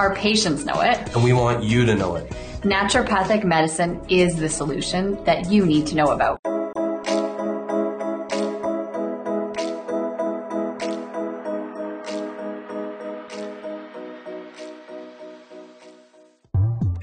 Our patients know it. And we want you to know it. Naturopathic medicine is the solution that you need to know about.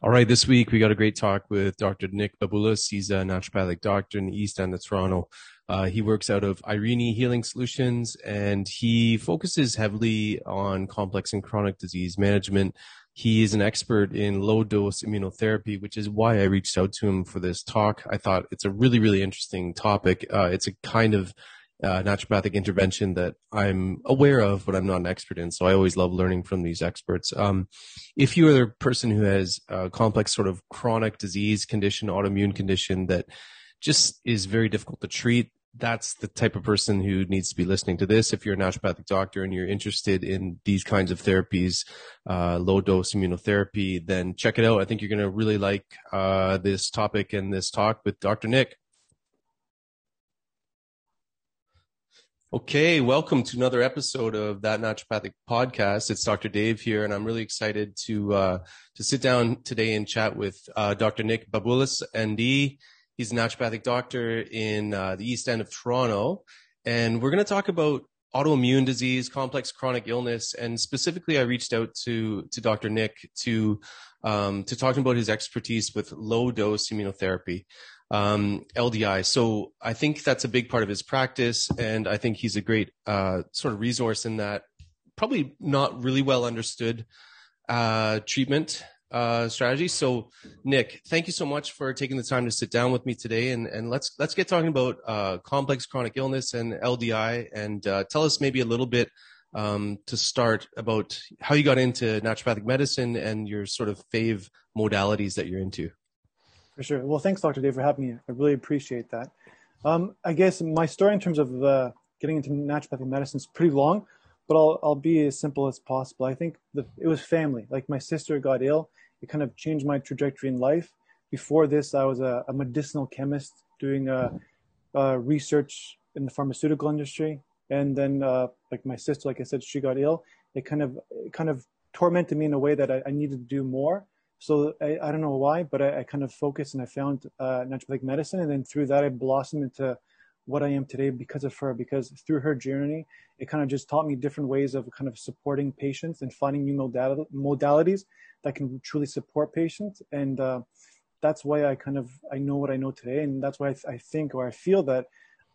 All right, this week we got a great talk with Dr. Nick Baboulas. He's a naturopathic doctor in the East End of Toronto. Uh, he works out of Irene Healing Solutions and he focuses heavily on complex and chronic disease management. He is an expert in low dose immunotherapy, which is why I reached out to him for this talk. I thought it's a really, really interesting topic. Uh, it's a kind of uh, naturopathic intervention that I'm aware of, but I'm not an expert in. So I always love learning from these experts. Um, if you are a person who has a complex sort of chronic disease condition, autoimmune condition that just is very difficult to treat, that's the type of person who needs to be listening to this. If you're a naturopathic doctor and you're interested in these kinds of therapies, uh, low dose immunotherapy, then check it out. I think you're going to really like uh, this topic and this talk with Dr. Nick. Okay, welcome to another episode of that naturopathic podcast. It's Dr. Dave here, and I'm really excited to uh, to sit down today and chat with uh, Dr. Nick Baboulas, ND. He's a naturopathic doctor in uh, the East End of Toronto. And we're going to talk about autoimmune disease, complex chronic illness. And specifically, I reached out to, to Dr. Nick to, um, to talk about his expertise with low dose immunotherapy, um, LDI. So I think that's a big part of his practice. And I think he's a great, uh, sort of resource in that probably not really well understood, uh, treatment uh, strategy. So, Nick, thank you so much for taking the time to sit down with me today, and, and let's let's get talking about uh, complex chronic illness and LDI, and uh, tell us maybe a little bit um, to start about how you got into naturopathic medicine and your sort of fave modalities that you're into. For sure. Well, thanks, Dr. Dave, for having me. I really appreciate that. Um, I guess my story in terms of uh, getting into naturopathic medicine is pretty long, but I'll, I'll be as simple as possible. I think the, it was family. Like my sister got ill it kind of changed my trajectory in life. Before this, I was a, a medicinal chemist doing uh, uh, research in the pharmaceutical industry. And then, uh, like my sister, like I said, she got ill. It kind of, it kind of tormented me in a way that I, I needed to do more. So I, I don't know why, but I, I kind of focused and I found uh, naturopathic medicine. And then through that, I blossomed into what I am today because of her, because through her journey, it kind of just taught me different ways of kind of supporting patients and finding new modalities that can truly support patients. And uh, that's why I kind of, I know what I know today. And that's why I, th- I think or I feel that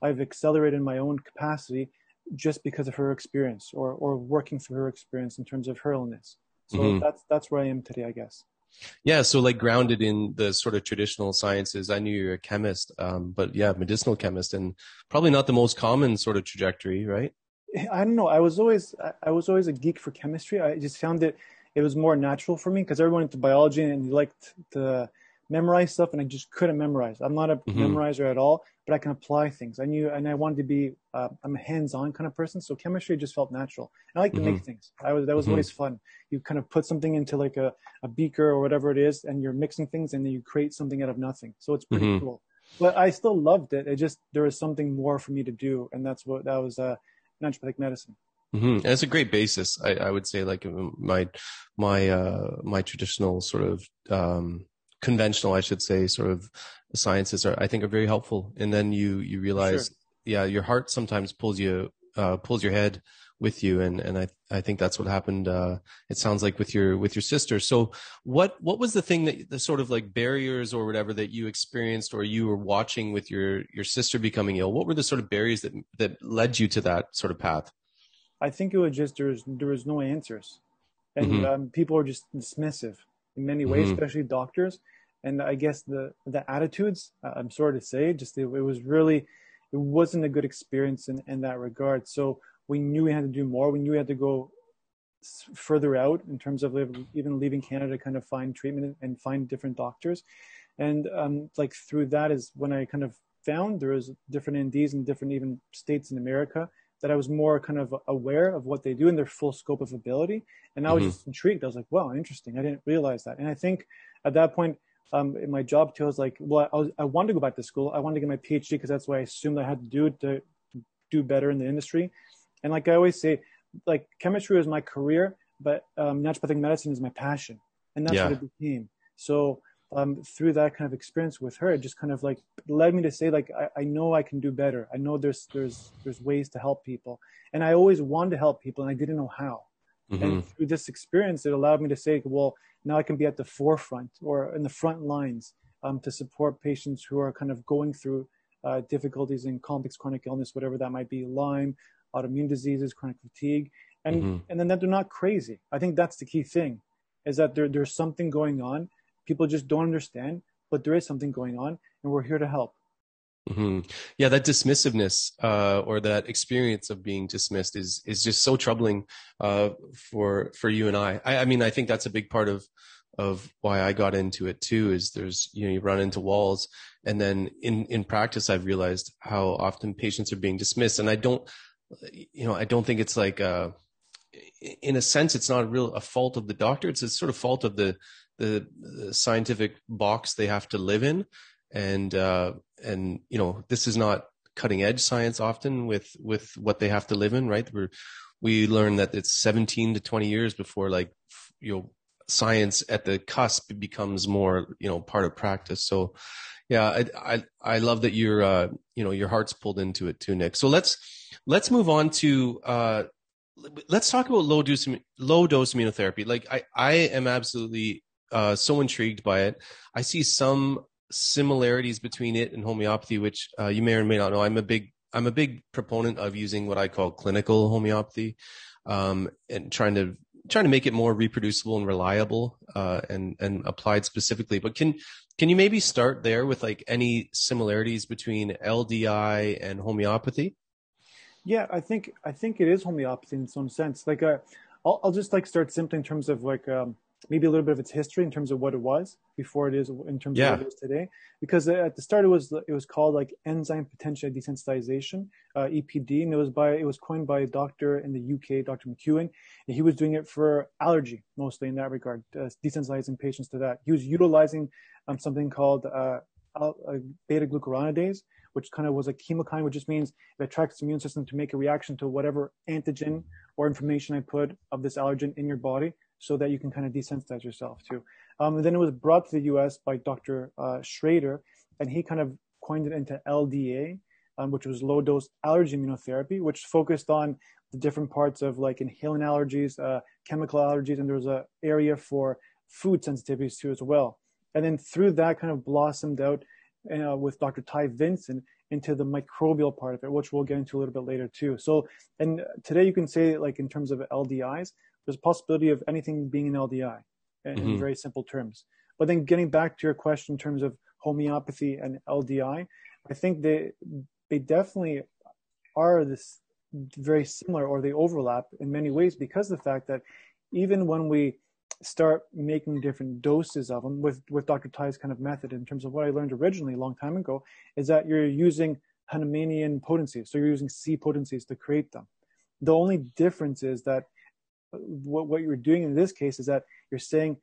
I've accelerated my own capacity just because of her experience or, or working through her experience in terms of her illness. So mm-hmm. that's, that's where I am today, I guess. Yeah, so like grounded in the sort of traditional sciences. I knew you're a chemist, um, but yeah, medicinal chemist, and probably not the most common sort of trajectory, right? I don't know. I was always I was always a geek for chemistry. I just found it it was more natural for me because everyone into biology and liked the memorize stuff and I just couldn't memorize. I'm not a mm-hmm. memorizer at all, but I can apply things. I knew, and I wanted to be, uh, I'm a hands-on kind of person. So chemistry just felt natural. And I like to mm-hmm. make things. I was, that was mm-hmm. always fun. You kind of put something into like a, a beaker or whatever it is, and you're mixing things and then you create something out of nothing. So it's pretty mm-hmm. cool. But I still loved it. It just, there was something more for me to do. And that's what, that was, uh, naturopathic medicine. Mm-hmm. it's a great basis. I, I, would say like my, my, uh, my traditional sort of, um, conventional, I should say, sort of sciences are, I think, are very helpful. And then you you realize, sure. yeah, your heart sometimes pulls you uh, pulls your head with you, and and I I think that's what happened. Uh, it sounds like with your with your sister. So what what was the thing that the sort of like barriers or whatever that you experienced or you were watching with your your sister becoming ill? What were the sort of barriers that that led you to that sort of path? I think it was just there was there was no answers, and mm-hmm. um, people are just dismissive in many ways, mm-hmm. especially doctors and I guess the the attitudes. I'm sorry to say, just it, it, was really, it wasn't a good experience in in that regard. So we knew we had to do more. We knew we had to go further out in terms of even leaving Canada, to kind of find treatment and find different doctors, and um, like through that is when I kind of found there was different NDs in different even states in America that I was more kind of aware of what they do and their full scope of ability. And I was mm-hmm. just intrigued. I was like, wow, interesting. I didn't realize that. And I think at that point, um, in my job too, I was like, well, I, was, I wanted to go back to school. I wanted to get my PhD because that's what I assumed I had to do to, to do better in the industry. And like I always say, like chemistry is my career, but um, naturopathic medicine is my passion, and that's yeah. what it became. So um, through that kind of experience with her, it just kind of like led me to say, like, I, I, know I can do better. I know there's there's there's ways to help people, and I always wanted to help people, and I didn't know how. Mm-hmm. And through this experience, it allowed me to say, well, now I can be at the forefront or in the front lines um, to support patients who are kind of going through uh, difficulties in complex chronic illness, whatever that might be, Lyme, autoimmune diseases, chronic fatigue, and mm-hmm. and then that they're not crazy. I think that's the key thing, is that there, there's something going on. People just don't understand, but there is something going on, and we're here to help. Mm-hmm. Yeah, that dismissiveness uh, or that experience of being dismissed is is just so troubling uh, for for you and I. I. I mean, I think that's a big part of of why I got into it too. Is there's you know you run into walls, and then in in practice, I've realized how often patients are being dismissed, and I don't, you know, I don't think it's like uh, in a sense, it's not a real a fault of the doctor. It's a sort of fault of the the, the scientific box they have to live in and uh, and you know this is not cutting edge science often with with what they have to live in right? We we learn that it's 17 to 20 years before like you know science at the cusp becomes more you know part of practice. So yeah i i, I love that your uh you know your heart's pulled into it too nick. So let's let's move on to uh let's talk about low dose low dose immunotherapy. Like i i am absolutely uh so intrigued by it. I see some similarities between it and homeopathy, which uh, you may or may not know. I'm a big I'm a big proponent of using what I call clinical homeopathy, um, and trying to trying to make it more reproducible and reliable uh, and and applied specifically. But can can you maybe start there with like any similarities between LDI and homeopathy? Yeah, I think I think it is homeopathy in some sense. Like, uh, I'll, I'll just like start simply in terms of like um, maybe a little bit of its history in terms of what it was before it is in terms yeah. of what it is today. Because at the start it was it was called like enzyme potential desensitization, uh, EPD, and it was by it was coined by a doctor in the UK, Dr. McEwen, and he was doing it for allergy mostly in that regard, uh, desensitizing patients to that. He was utilizing um, something called uh, uh beta glucuronidase, which kind of was a chemokine, which just means it attracts the immune system to make a reaction to whatever antigen or information I put of this allergen in your body so that you can kind of desensitize yourself too. Um, then it was brought to the U.S. by Dr. Uh, Shrader, and he kind of coined it into LDA, um, which was low dose allergy immunotherapy, which focused on the different parts of like inhalant allergies, uh, chemical allergies, and there was an area for food sensitivities too as well. And then through that kind of blossomed out uh, with Dr. Ty Vincent into the microbial part of it, which we'll get into a little bit later too. So, and today you can say like in terms of LDIs, there's a possibility of anything being an LDI in, mm-hmm. in very simple terms. But then getting back to your question in terms of homeopathy and LDI, I think they they definitely are this very similar or they overlap in many ways because of the fact that even when we start making different doses of them with with Dr. Ty's kind of method in terms of what I learned originally a long time ago is that you're using Hahnemannian potencies, so you're using C potencies to create them. The only difference is that uh, what what you're doing in this case is that you're saying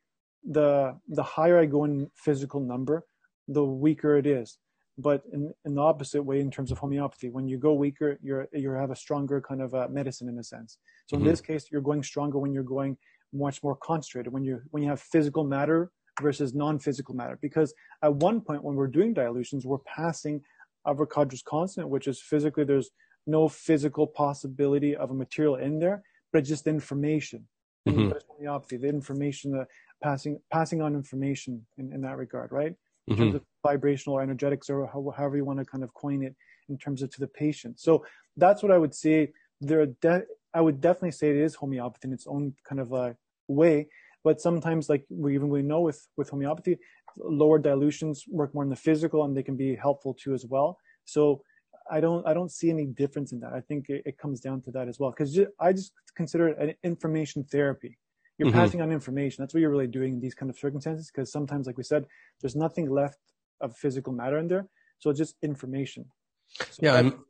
the the higher I go in physical number, the weaker it is. But in, in the opposite way, in terms of homeopathy, when you go weaker, you're you have a stronger kind of uh, medicine in a sense. So mm-hmm. in this case, you're going stronger when you're going much more concentrated when you when you have physical matter versus non-physical matter. Because at one point when we're doing dilutions, we're passing Avogadro's constant, which is physically there's no physical possibility of a material in there, but just information. Mm-hmm. Homeopathy, the information, the passing passing on information in, in that regard, right? In mm-hmm. terms of vibrational or energetics or however you want to kind of coin it in terms of to the patient. So that's what I would say. There are de- I would definitely say it is homeopathy in its own kind of a way. But sometimes, like we even we know with with homeopathy, lower dilutions work more in the physical, and they can be helpful too as well. So I don't I don't see any difference in that. I think it, it comes down to that as well because I just consider it an information therapy. You're mm-hmm. passing on information. That's what you're really doing in these kind of circumstances because sometimes, like we said, there's nothing left of physical matter in there, so it's just information. So yeah, I'm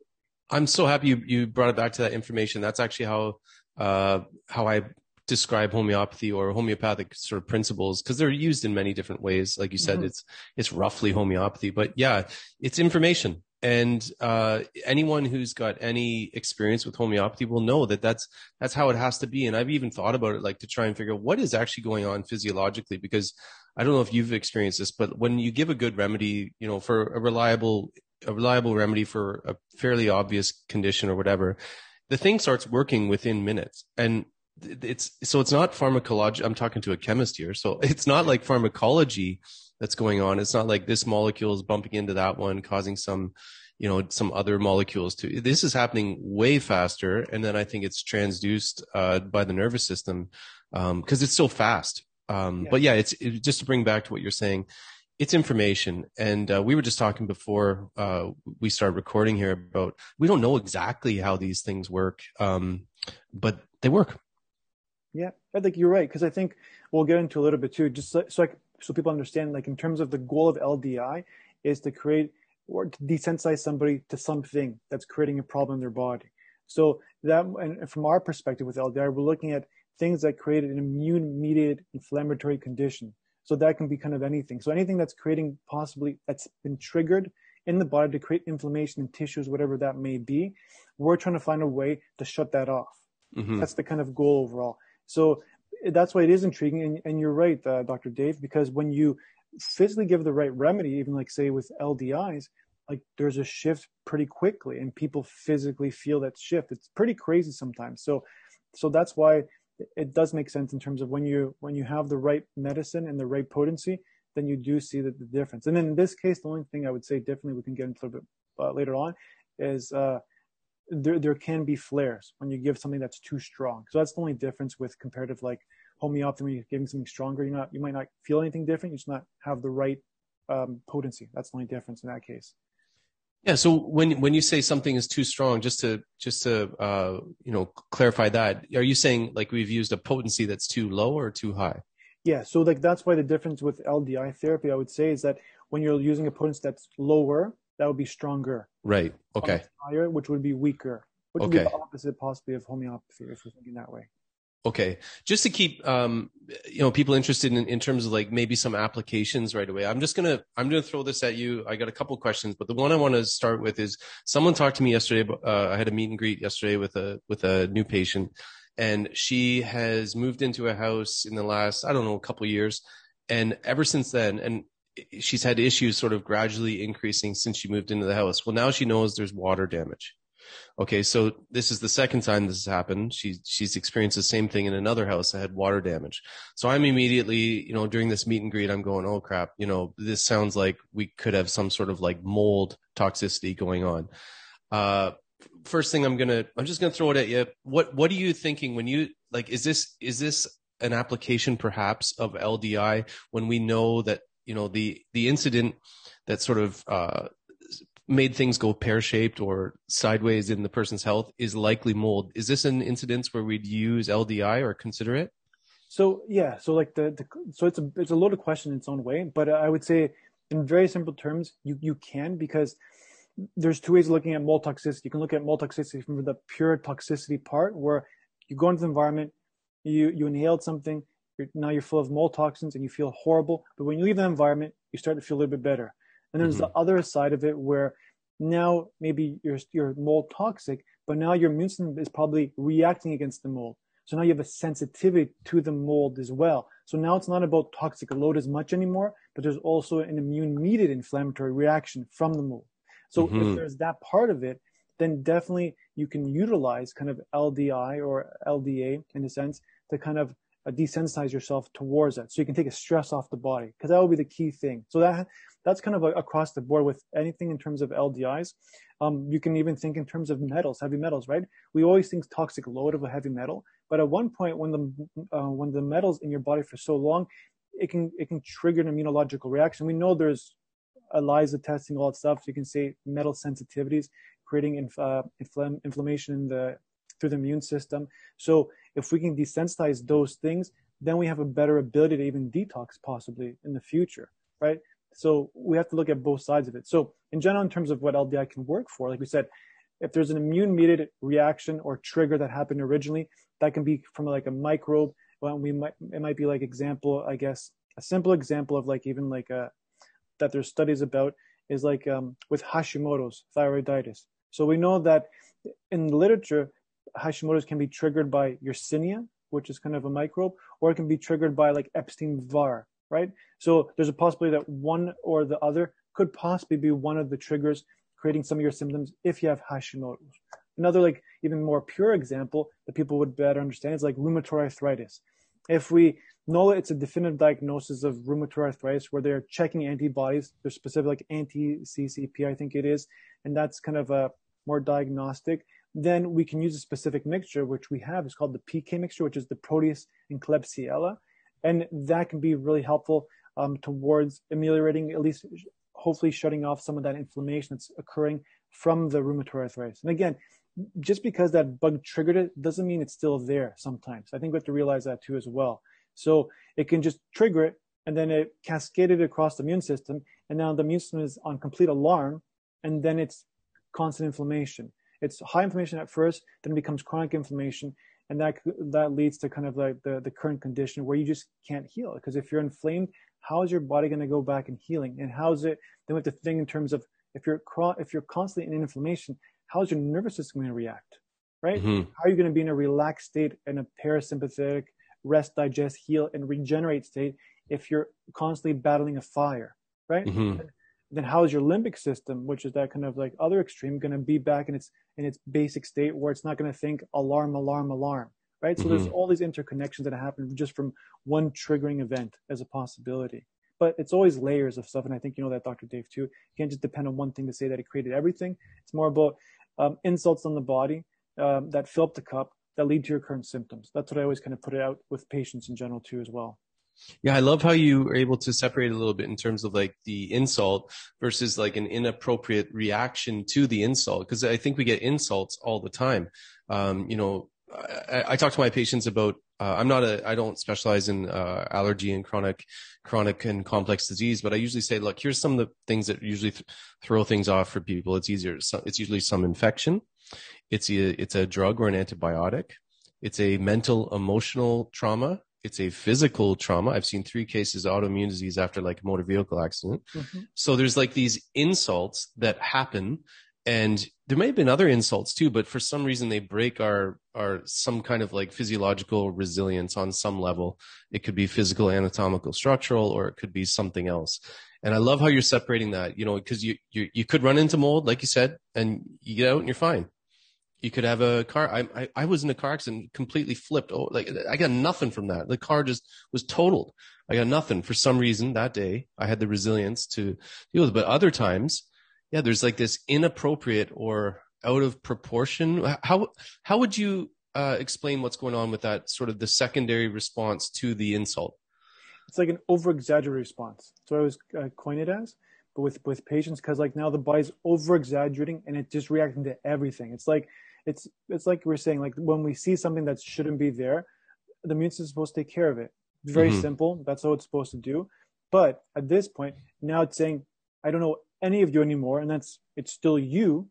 I'm so happy you, you brought it back to that information. That's actually how uh, how I describe homeopathy or homeopathic sort of principles because they're used in many different ways. Like you said, mm-hmm. it's it's roughly homeopathy, but yeah, it's information. And uh, anyone who's got any experience with homeopathy will know that that's that's how it has to be. And I've even thought about it, like to try and figure out what is actually going on physiologically, because I don't know if you've experienced this, but when you give a good remedy, you know, for a reliable a reliable remedy for a fairly obvious condition or whatever, the thing starts working within minutes. And it's so it's not pharmacology. I'm talking to a chemist here, so it's not like pharmacology that's going on. It's not like this molecule is bumping into that one, causing some, you know, some other molecules to. This is happening way faster, and then I think it's transduced uh, by the nervous system because um, it's so fast. Um, yeah. But yeah, it's it, just to bring back to what you're saying it's information. And uh, we were just talking before uh, we started recording here about we don't know exactly how these things work, um, but they work. Yeah, I think you're right because I think we'll get into a little bit too, just so, so, I, so people understand. Like in terms of the goal of LDI is to create or to desensitize somebody to something that's creating a problem in their body. So that, and from our perspective with LDI, we're looking at things that create an immune-mediated inflammatory condition. So that can be kind of anything. So anything that's creating possibly that's been triggered in the body to create inflammation in tissues, whatever that may be, we're trying to find a way to shut that off. Mm-hmm. That's the kind of goal overall. So that's why it is intriguing. And, and you're right, uh, Dr. Dave, because when you physically give the right remedy, even like say with LDIs, like there's a shift pretty quickly and people physically feel that shift. It's pretty crazy sometimes. So, so that's why it does make sense in terms of when you when you have the right medicine and the right potency, then you do see the, the difference. And in this case, the only thing I would say definitely we can get into a little bit uh, later on is uh, there there can be flares when you give something that's too strong. So that's the only difference with comparative like homeopathy. When you're giving something stronger, you're not you might not feel anything different. You just not have the right um, potency. That's the only difference in that case. Yeah. So when when you say something is too strong, just to just to uh, you know clarify that, are you saying like we've used a potency that's too low or too high? Yeah. So like that's why the difference with LDI therapy, I would say, is that when you're using a potency that's lower, that would be stronger. Right. Okay. Higher, which would be weaker. Which okay. would be the opposite possibly of homeopathy if we're thinking that way. Okay. Just to keep, um, you know, people interested in, in terms of like maybe some applications right away. I'm just going to, I'm going to throw this at you. I got a couple questions, but the one I want to start with is someone talked to me yesterday. Uh, I had a meet and greet yesterday with a, with a new patient and she has moved into a house in the last, I don't know, a couple years. And ever since then, and she's had issues sort of gradually increasing since she moved into the house. Well, now she knows there's water damage. Okay, so this is the second time this has happened. She she's experienced the same thing in another house that had water damage. So I'm immediately, you know, during this meet and greet, I'm going, oh crap, you know, this sounds like we could have some sort of like mold toxicity going on. Uh, first thing I'm gonna, I'm just gonna throw it at you. What what are you thinking when you like? Is this is this an application perhaps of LDI when we know that you know the the incident that sort of uh, made things go pear shaped or sideways in the person's health is likely mold. Is this an incidence where we'd use LDI or consider it? So yeah, so like the, the so it's a it's a loaded question in its own way, but I would say in very simple terms, you you can because there's two ways of looking at mold toxicity. You can look at mold toxicity from the pure toxicity part, where you go into the environment, you you inhaled something, you're, now you're full of mold toxins and you feel horrible. But when you leave the environment, you start to feel a little bit better. And there's mm-hmm. the other side of it where now maybe you're you're mold toxic, but now your immune system is probably reacting against the mold. So now you have a sensitivity to the mold as well. So now it's not about toxic load as much anymore, but there's also an immune mediated inflammatory reaction from the mold. So mm-hmm. if there's that part of it, then definitely you can utilize kind of LDI or LDA in a sense to kind of desensitize yourself towards it. So you can take a stress off the body because that will be the key thing. So that that's kind of a, across the board with anything in terms of LDIs. Um, you can even think in terms of metals, heavy metals, right? We always think toxic load of a heavy metal, but at one point when the uh, when the metals in your body for so long, it can it can trigger an immunological reaction. We know there's ELISA testing, all that stuff. So you can say metal sensitivities, creating inf- uh, infl- inflammation in the through the immune system. So if we can desensitize those things, then we have a better ability to even detox possibly in the future, right? So we have to look at both sides of it. So in general, in terms of what LDI can work for, like we said, if there's an immune mediated reaction or trigger that happened originally, that can be from like a microbe. Well, we might, it might be like example, I guess, a simple example of like even like a, that there's studies about is like um, with Hashimoto's thyroiditis. So we know that in the literature, Hashimoto's can be triggered by Yersinia, which is kind of a microbe, or it can be triggered by like Epstein-Barr, right? So there's a possibility that one or the other could possibly be one of the triggers creating some of your symptoms if you have Hashimoto's. Another like even more pure example that people would better understand is like rheumatoid arthritis. If we know it's a definitive diagnosis of rheumatoid arthritis where they're checking antibodies, they're specific like anti-CCP, I think it is, and that's kind of a more diagnostic then we can use a specific mixture, which we have. It's called the PK mixture, which is the Proteus and Klebsiella. And that can be really helpful um, towards ameliorating, at least hopefully shutting off some of that inflammation that's occurring from the rheumatoid arthritis. And again, just because that bug triggered it doesn't mean it's still there sometimes. I think we have to realize that too as well. So it can just trigger it and then it cascaded across the immune system. And now the immune system is on complete alarm and then it's constant inflammation. It's high inflammation at first, then it becomes chronic inflammation, and that that leads to kind of like the, the current condition where you just can't heal. Because if you're inflamed, how is your body going to go back and healing? And how is it? Then we have to think in terms of if you're if you're constantly in inflammation, how is your nervous system going to react? Right? Mm-hmm. How are you going to be in a relaxed state and a parasympathetic rest, digest, heal, and regenerate state if you're constantly battling a fire? Right? Mm-hmm then how is your limbic system, which is that kind of like other extreme, going to be back in its in its basic state where it's not going to think alarm, alarm, alarm, right? So mm-hmm. there's all these interconnections that happen just from one triggering event as a possibility. But it's always layers of stuff, and I think you know that, Dr. Dave, too. You can't just depend on one thing to say that it created everything. It's more about um, insults on the body um, that fill up the cup that lead to your current symptoms. That's what I always kind of put it out with patients in general too, as well. Yeah, I love how you are able to separate a little bit in terms of like the insult versus like an inappropriate reaction to the insult. Cause I think we get insults all the time. Um, you know, I, I, talk to my patients about, uh, I'm not a, I don't specialize in, uh, allergy and chronic, chronic and complex disease, but I usually say, look, here's some of the things that usually th- throw things off for people. It's easier. It's usually some infection. It's a, it's a drug or an antibiotic. It's a mental emotional trauma it's a physical trauma. I've seen three cases of autoimmune disease after like a motor vehicle accident. Mm-hmm. So there's like these insults that happen and there may have been other insults too, but for some reason they break our, our some kind of like physiological resilience on some level. It could be physical, anatomical, structural, or it could be something else. And I love how you're separating that, you know, because you, you, you could run into mold, like you said, and you get out and you're fine you could have a car. I, I, I was in a car accident, completely flipped. Oh, like I got nothing from that. The car just was totaled. I got nothing for some reason that day. I had the resilience to deal with it. But other times, yeah, there's like this inappropriate or out of proportion. How, how would you uh, explain what's going on with that sort of the secondary response to the insult? It's like an over exaggerated response. So I was uh, coined it as but with with patients because like now the body's over exaggerating and it's just reacting to everything it's like it's it's like we're saying like when we see something that shouldn't be there the immune system is supposed to take care of it. It's very Mhm. simple. That's all it's supposed to do. But at this point, now it's saying, I don't know any of you anymore, and that's it's still you,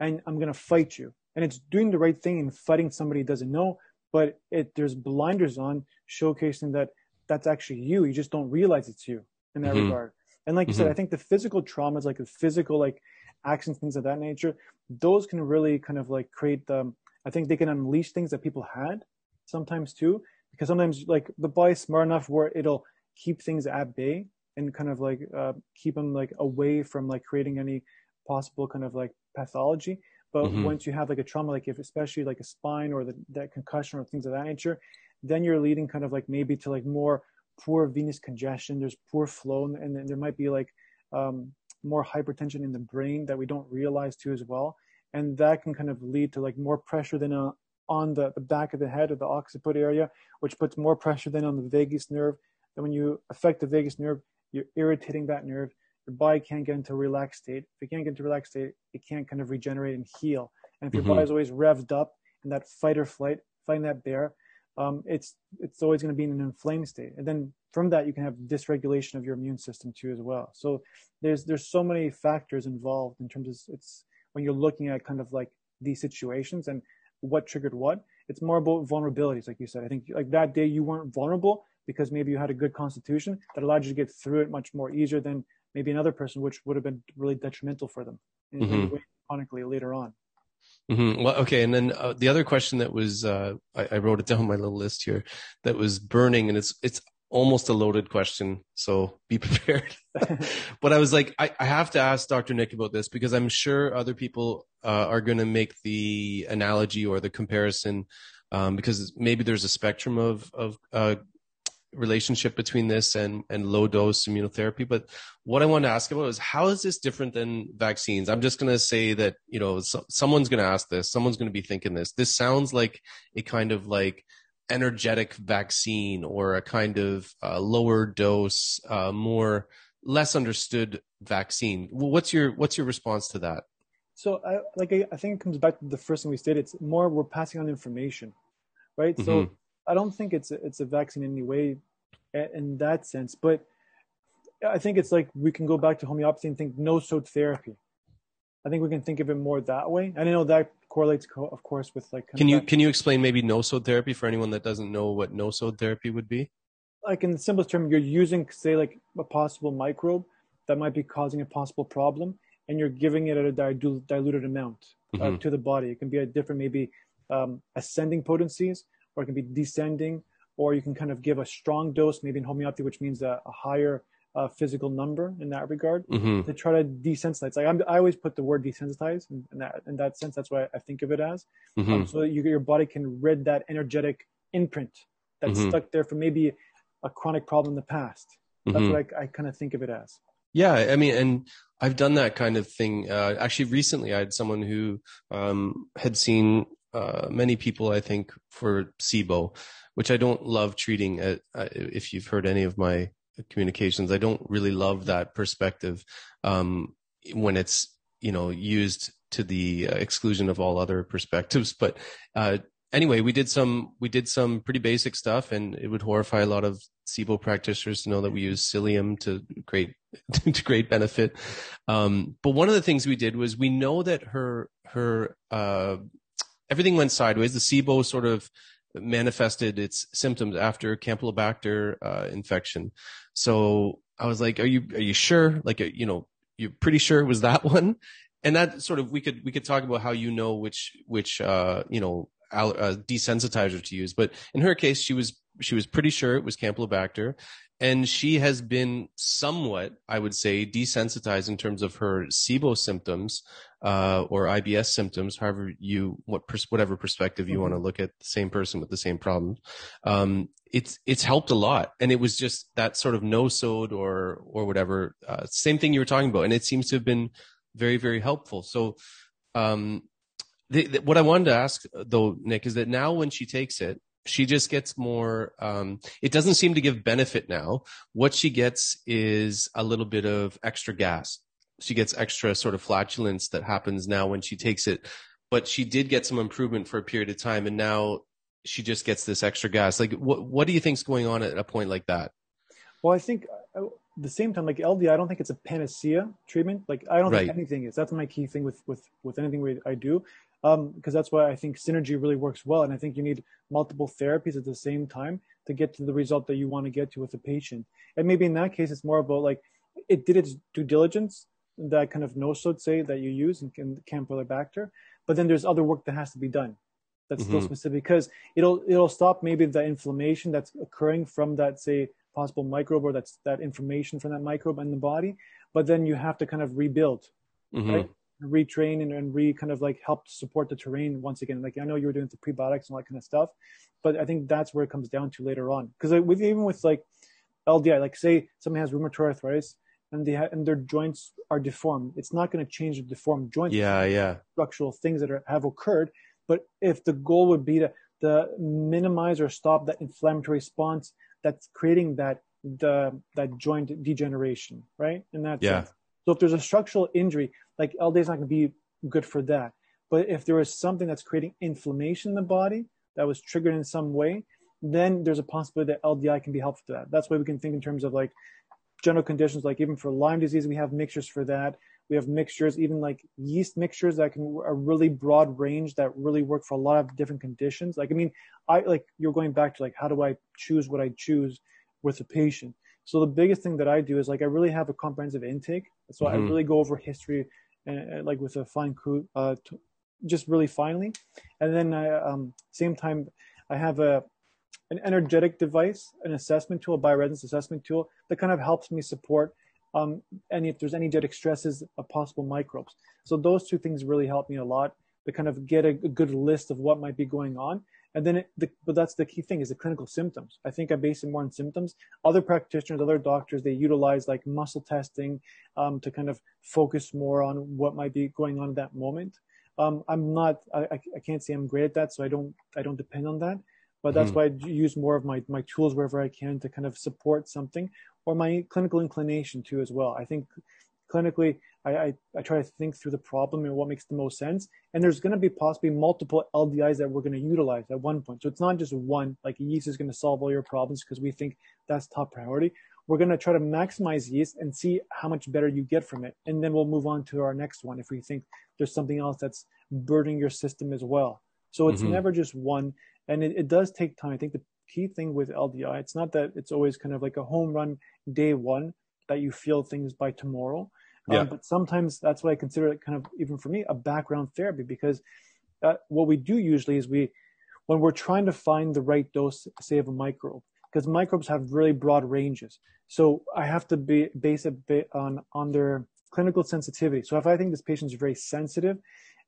and I'm gonna fight you. And it's doing the right thing and fighting somebody it doesn't know, but it there's blinders on showcasing that that's actually you. You just don't realize it's you in that Mhm. regard. And like you said, Mhm. I think the physical trauma is like the physical like actions, things of that nature, those can really kind of like create the. I think they can unleash things that people had sometimes too, because sometimes like the body's smart enough where it'll keep things at bay and kind of like uh, keep them like away from like creating any possible kind of like pathology. But Mhm. once you have like a trauma, like if especially like a spine or the, that concussion or things of that nature, then you're leading kind of like maybe to like more poor venous congestion. There's poor flow, and, and then there might be like um, more hypertension in the brain that we don't realize too as well, and that can kind of lead to like more pressure than uh, on the, the back of the head or the occiput area, which puts more pressure than on the vagus nerve. And when you affect the vagus nerve, you're irritating that nerve. Your body can't get into a relaxed state. If it can't get into a relaxed state, it can't kind of regenerate and heal. And if your Mhm. body's always revved up in that fight or flight, fighting that bear, um, it's it's always going to be in an inflamed state. And then from that, you can have dysregulation of your immune system too as well. So there's there's so many factors involved in terms of it's when you're looking at kind of like these situations and what triggered what. It's more about vulnerabilities, like you said. I think like that day you weren't vulnerable because maybe you had a good constitution that allowed you to get through it much more easier than maybe another person, which would have been really detrimental for them Mhm. chronically later on. hmm Well, okay, and then uh, the other question that was uh, I, I wrote it down my little list here that was burning, and it's it's almost a loaded question, so be prepared. but I was like, I, I have to ask Dr. Nick about this because I'm sure other people uh, are going to make the analogy or the comparison um, because maybe there's a spectrum of of uh, relationship between this and and low dose immunotherapy. But what I want to ask about is how is this different than vaccines? I'm just going to say that you know so, someone's going to ask this, someone's going to be thinking this. This sounds like a kind of like energetic vaccine or a kind of uh, lower dose, uh, more less understood vaccine. What's your what's your response to that? So I like I, I think it comes back to the first thing we stated. It's more we're passing on information, right? So Mhm. I don't think it's a, it's a vaccine in any way in that sense, but I think it's like we can go back to homeopathy and think nosode therapy. I think we can think of it more that way. And I know that correlates, co- of course, with like Can you that- can you explain maybe nosode therapy for anyone that doesn't know what nosode therapy would be? like in the simplest term, you're using say like a possible microbe that might be causing a possible problem, and you're giving it at a dilu- diluted amount uh, Mhm. to the body. It can be a different maybe um, ascending potencies, or it can be descending, or you can kind of give a strong dose, maybe in homeopathy, which means a, a higher uh, physical number in that regard hmm to try to desensitize. Like I'm, I always put the word desensitize in, in that in that sense. That's what I think of it as hmm um, so that you, your body can rid that energetic imprint that's Mhm. stuck there from maybe a chronic problem in the past. That's Mhm. what I, I kind of think of it as. Yeah, I mean, and I've done that kind of thing. Uh, actually, recently I had someone who um, had seen uh, many people, I think, for SIBO, which I don't love treating. At, uh, if you've heard any of my communications, I don't really love that perspective um, when it's you know used to the uh, exclusion of all other perspectives. But uh, anyway, we did some we did some pretty basic stuff, and it would horrify a lot of SIBO practitioners to know that we use psyllium to great to great benefit. Um, but one of the things we did was we know that her her uh, everything went sideways. The SIBO sort of manifested its symptoms after Campylobacter uh, infection. So I was like, "Are you are you sure? Like, uh, you know, you're pretty sure it was that one?" And that sort of we could we could talk about how you know which which uh, you know al- uh, desensitizer to use. But in her case, she was she was pretty sure it was Campylobacter, and she has been somewhat, I would say, desensitized in terms of her SIBO symptoms uh, or IBS symptoms, however you what pers- whatever perspective you want to look at the same person with the same problem. Um, it's it's helped a lot, and it was just that sort of nosode or or whatever uh, same thing you were talking about, and it seems to have been very very helpful. So. Um, the, the, what I wanted to ask though, Nick, is that now when she takes it, she just gets more um, it doesn't seem to give benefit now what she gets is a little bit of extra gas she gets extra sort of flatulence that happens now when she takes it but she did get some improvement for a period of time and now she just gets this extra gas. Like, what what do you think's going on at a point like that? Well, I think uh, the same time, like LD, I don't think it's a panacea treatment. Like I don't Right. think anything is. That's my key thing with with with anything we, I do, um, because that's why I think synergy really works well. And I think you need multiple therapies at the same time to get to the result that you want to get to with the patient. And maybe in that case, it's more about like it did its due diligence, that kind of no so to say that you use in, in Campylobacter, but then there's other work that has to be done. That's still Mhm. specific because it'll it'll stop maybe the inflammation that's occurring from that say possible microbe or that's that information from that microbe in the body, but then you have to kind of rebuild, Mhm. right? Retrain and, and re kind of like help support the terrain once again. Like I know you were doing the prebiotics and all that kind of stuff, but I think that's where it comes down to later on. Because with even with like LDI, like say somebody has rheumatoid arthritis and they ha- and their joints are deformed, it's not going to change the deformed joints Yeah, yeah, structural things that are, have occurred. But if the goal would be to, to minimize or stop that inflammatory response that's creating that the that joint degeneration, right? In that Yeah. sense. So if there's a structural injury, like LD is not going to be good for that. But if there is something that's creating inflammation in the body that was triggered in some way, then there's a possibility that LDI can be helpful to that. That's why we can think in terms of like general conditions, like even for Lyme disease, we have mixtures for that. We have mixtures, even like yeast mixtures that can a really broad range that really work for a lot of different conditions. Like I mean, I like you're going back to like how do I choose what I choose with a patient. So the biggest thing that I do is like I really have a comprehensive intake. So I Mhm. really go over history and, and like with a fine crew, uh, t- just really finely. And then I, um, same time, I have a an energetic device, an assessment tool, a bioresonance assessment tool that kind of helps me support um, any if there's energetic stresses of possible microbes. So those two things really help me a lot to kind of get a, a good list of what might be going on. And then, it, the, but that's the key thing is the clinical symptoms. I think I base it more on symptoms. Other practitioners, other doctors, they utilize like muscle testing um, to kind of focus more on what might be going on at that moment. Um, I'm not, I, I can't say I'm great at that, so I don't, I don't depend on that. But that's Mhm. why I use more of my, my tools wherever I can to kind of support something or my clinical inclination too as well. I think clinically, I, I, I try to think through the problem and what makes the most sense. And there's going to be possibly multiple LDIs that we're going to utilize at one point. So it's not just one, like yeast is going to solve all your problems because we think that's top priority. We're going to try to maximize yeast and see how much better you get from it. And then we'll move on to our next one if we think there's something else that's burdening your system as well. So it's Mhm. never just one. And it, it does take time. I think the key thing with LDI, it's not that it's always kind of like a home run day one that you feel things by tomorrow. Um, Yeah. but sometimes that's what I consider it kind of, even for me, a background therapy because uh, what we do usually is we, when we're trying to find the right dose, say of a microbe, because microbes have really broad ranges. So I have to be base it on on their clinical sensitivity. So if I think this patient is very sensitive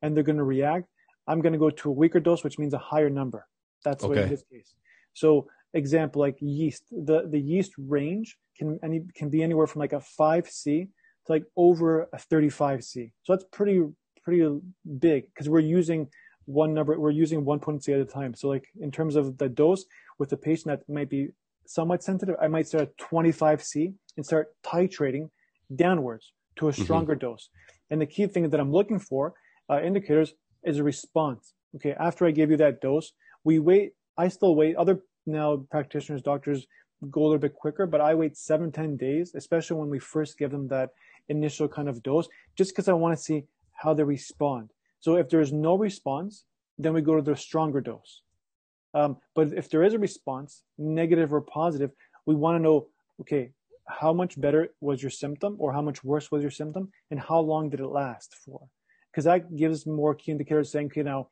and they're going to react, I'm going to go to a weaker dose, which means a higher number. That's what in this case. So example like yeast, the the yeast range can any can be anywhere from like a five C to like over a 35 C. So that's pretty pretty big because we're using one number we're using one potency at a time. So like in terms of the dose with a patient that might be somewhat sensitive, I might start at 25 C and start titrating downwards to a Mhm. stronger dose. And the key thing that I'm looking for uh, indicators is a response. Okay, after I give you that dose, we wait. I still wait. Other now practitioners, doctors go a little bit quicker, but I wait seven, 10 days, especially when we first give them that initial kind of dose, just because I want to see how they respond. So if there's no response, then we go to the stronger dose. Um, but if there is a response, negative or positive, we want to know, okay, how much better was your symptom or how much worse was your symptom and how long did it last for? Because that gives more key indicators saying, okay, now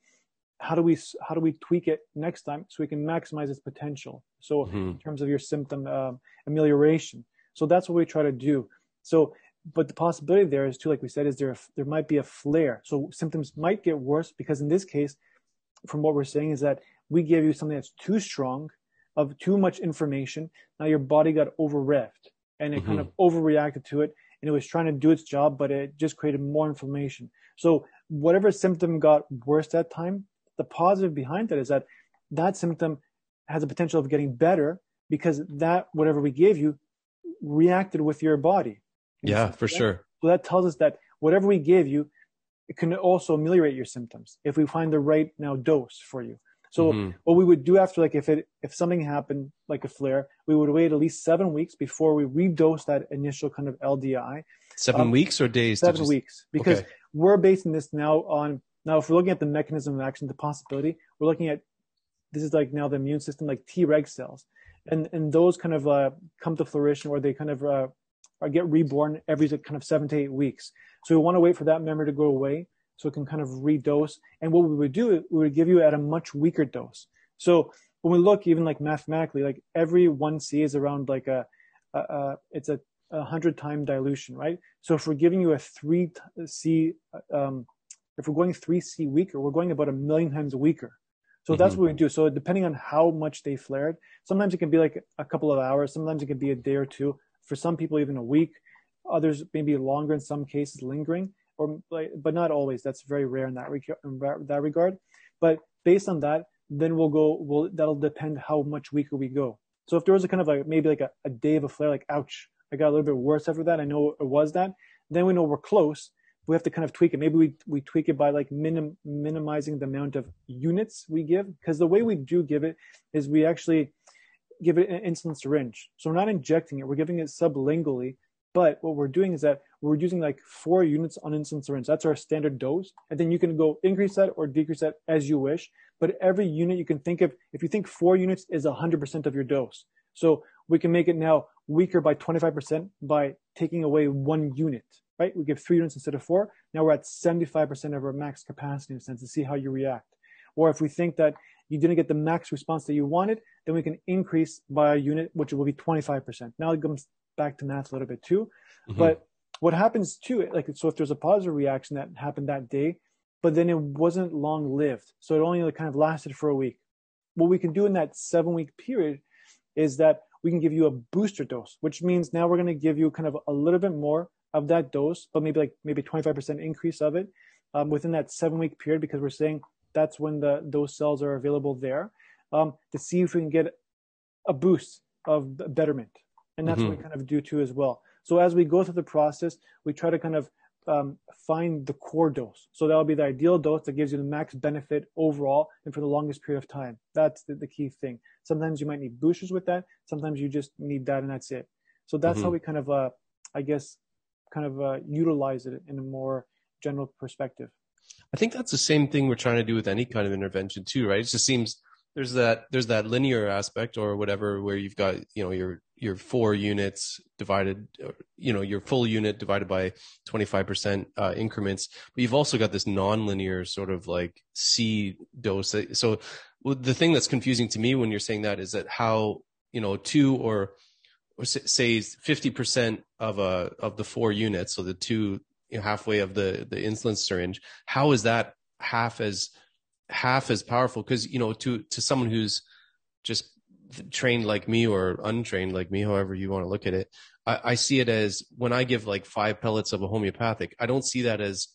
how do we how do we tweak it next time so we can maximize its potential? So Mhm. in terms of your symptom um, amelioration. So that's what we try to do. So, but the possibility there is too, like we said, is there a, there might be a flare. So symptoms might get worse because in this case, from what we're saying is that we gave you something that's too strong, of too much information. Now your body got over revved and it kind of overreacted to it, and it was trying to do its job, but it just created more inflammation. So whatever symptom got worse that time, the positive behind that is that that symptom has a potential of getting better because that whatever we gave you reacted with your body. Yeah, for sure. So that tells us that whatever we gave you, it can also ameliorate your symptoms if we find the right now dose for you. So mm-hmm. what we would do after, like if it if something happened like a flare, we would wait at least seven weeks before we redose that initial kind of LDI. Seven um, weeks or days? Seven weeks, because okay. we're basing this now on now. If we're looking at the mechanism of action, the possibility, we're looking at this is like now the immune system, like Treg cells, and and those kind of uh, come to fruition, or they kind of uh, get reborn every kind of seven to eight weeks. So we want to wait for that memory to go away so it can kind of redose. And what we would do, we would give you at a much weaker dose. So when we look even like mathematically, like every 1C is around like a, a, a it's a, a hundred time dilution, right? So if we're giving you a three C, um, if we're going three C weaker, we're going about a million times weaker. So mm-hmm. that's what we do. So depending on how much they flared, sometimes it can be like a couple of hours, sometimes it can be a day or two. For some people, even a week. Others maybe longer in some cases, lingering or but not always. That's very rare in that, in that regard. But based on that, then we'll go. We'll that'll depend how much weaker we go. So if there was a kind of like maybe like a, a day of a flare, like ouch, I got a little bit worse after that. I know it was that. Then we know we're close. We have to kind of tweak it. Maybe we we tweak it by like minim, minimizing the amount of units we give, because the way we do give it is we actually give it an insulin syringe. So we're not injecting it. We're giving it sublingually but what we're doing is that we're using like four units on insulin syringe. That's our standard dose. And then you can go increase that or decrease that as you wish. But every unit you can think of, if you think four units is 100% of your dose. So we can make it now weaker by 25% by taking away one unit, right? We give three units instead of four. Now we're at 75% of our max capacity in a sense to see how you react. Or if we think that you didn't get the max response that you wanted, then we can increase by a unit, which will be 25%. Now it comes back to math a little bit too. Mm-hmm. But what happens too, like, so if there's a positive reaction that happened that day, but then it wasn't long lived. So it only kind of lasted for a week. What we can do in that seven week period is that we can give you a booster dose, which means now we're going to give you kind of a little bit more of that dose, but maybe like maybe 25% increase of it um, within that seven week period because we're saying that's when the those cells are available there um, to see if we can get a boost of betterment and that's mm-hmm. what we kind of do too as well. So as we go through the process, we try to kind of um, find the core dose. So that'll be the ideal dose that gives you the max benefit overall and for the longest period of time. That's the, the key thing. Sometimes you might need boosters with that. Sometimes you just need that and that's it. So that's mm-hmm. how we kind of, uh, I guess, kind of uh, utilize it in a more general perspective. I think that's the same thing we're trying to do with any kind of intervention too, right? It just seems there's that there's that linear aspect or whatever where you've got you know your your four units divided you know your full unit divided by 25% uh, increments but you've also got this nonlinear sort of like c dose so the thing that's confusing to me when you're saying that is that how you know two or or say 50% of a of the four units so the two you know, halfway of the the insulin syringe how is that half as half as powerful? Because you know to to someone who's just trained like me or untrained like me however you want to look at it I, I, see it as when i give like five pellets of a homeopathic i don't see that as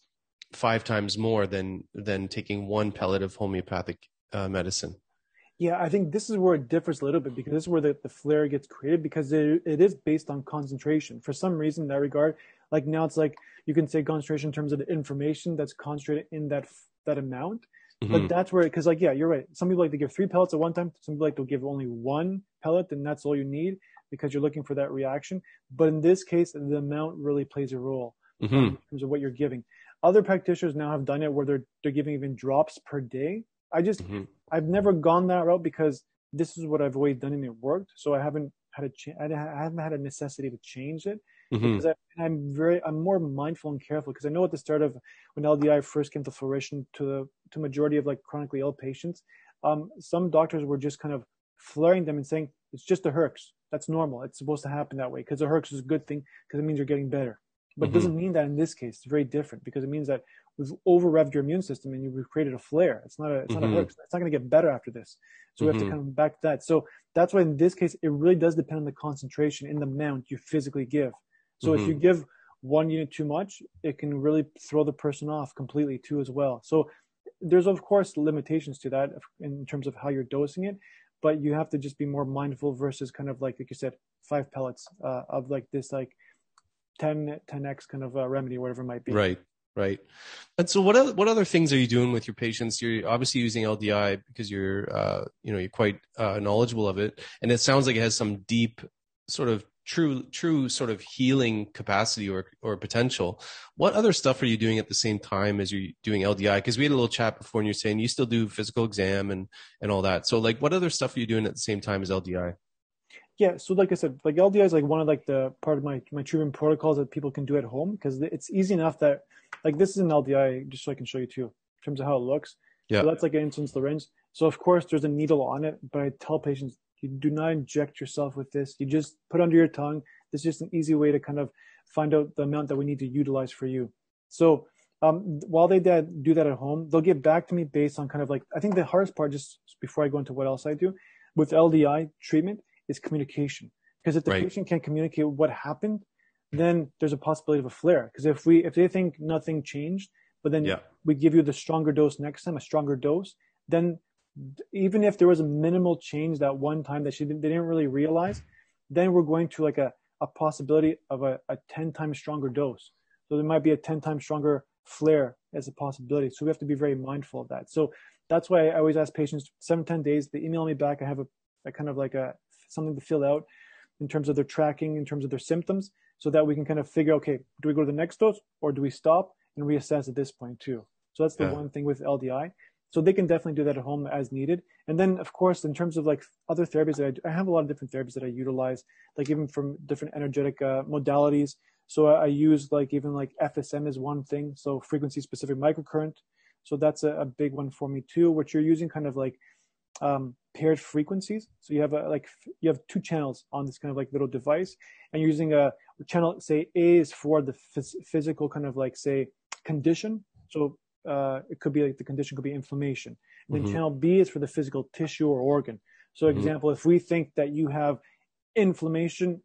five times more than than taking one pellet of homeopathic uh, medicine yeah i think this is where it differs a little bit because this is where the, the flare gets created because it, it is based on concentration for some reason in that regard like now it's like you can say concentration in terms of the information that's concentrated in that that amount Mm-hmm. But that's where, because like, yeah, you're right. Some people like to give three pellets at one time. Some people like to give only one pellet, and that's all you need because you're looking for that reaction. But in this case, the amount really plays a role mm-hmm. in terms of what you're giving. Other practitioners now have done it where they're they're giving even drops per day. I just mm-hmm. I've never gone that route because this is what I've always done and it worked. So I haven't had a cha- I haven't had a necessity to change it mm-hmm. because I, am very I'm more mindful and careful because I know at the start of when LDI first came to fruition to the to majority of like chronically ill patients, um, some doctors were just kind of flaring them and saying it's just a herx. That's normal. It's supposed to happen that way because a herx is a good thing because it means you're getting better. But mm-hmm. it doesn't mean that in this case. It's very different because it means that we've over revved your immune system and you've created a flare. It's not a, it's mm-hmm. not a herx. It's not going to get better after this. So we have to mm-hmm. come back to that. So that's why in this case, it really does depend on the concentration in the amount you physically give. So mm-hmm. if you mm-hmm. give one unit too much, it can really throw the person off completely too as well. So there's of course limitations to that in terms of how you're dosing it, but you have to just be more mindful versus kind of like like you said, five pellets uh, of like this like 10 10x kind of uh, remedy, whatever it might be. Right. Right. And so what other, what other things are you doing with your patients? You're obviously using LDI because you're, uh, you know, you're quite uh, knowledgeable of it. And it sounds like it has some deep sort of true, true sort of healing capacity or, or potential. What other stuff are you doing at the same time as you're doing LDI? Because we had a little chat before and you're saying you still do physical exam and, and all that. So like what other stuff are you doing at the same time as LDI? Yeah, so like I said, like LDI is like one of like the part of my my treatment protocols that people can do at home because it's easy enough that like this is an LDI just so I can show you too in terms of how it looks. Yeah, so that's like an insulin syringe. So of course there's a needle on it, but I tell patients you do not inject yourself with this. You just put under your tongue. This is just an easy way to kind of find out the amount that we need to utilize for you. So um, while they do that at home, they'll get back to me based on kind of like I think the hardest part just before I go into what else I do with LDI treatment is communication. Because if the right. patient can't communicate what happened, then there's a possibility of a flare. Because if we if they think nothing changed, but then yeah. we give you the stronger dose next time, a stronger dose, then even if there was a minimal change that one time that she didn't, they didn't really realize, then we're going to like a, a possibility of a, a 10 times stronger dose. So there might be a 10 times stronger flare as a possibility. So we have to be very mindful of that. So that's why I always ask patients seven, 10 days, they email me back. I have a, a kind of like a something to fill out in terms of their tracking, in terms of their symptoms, so that we can kind of figure, okay, do we go to the next dose or do we stop and reassess at this point too? So that's the yeah. one thing with LDI. So they can definitely do that at home as needed. And then, of course, in terms of like other therapies that I do, I have a lot of different therapies that I utilize, like even from different energetic uh, modalities. So I, I, use like even like FSM is one thing. So frequency specific microcurrent. So that's a, a big one for me too, which you're using kind of like um, paired frequencies. So you have a, like you have two channels on this kind of like little device, and you're using a channel. Say A is for the phys- physical kind of like say condition. So uh, it could be like the condition could be inflammation. And then mm-hmm. channel B is for the physical tissue or organ. So, mm-hmm. example, if we think that you have inflammation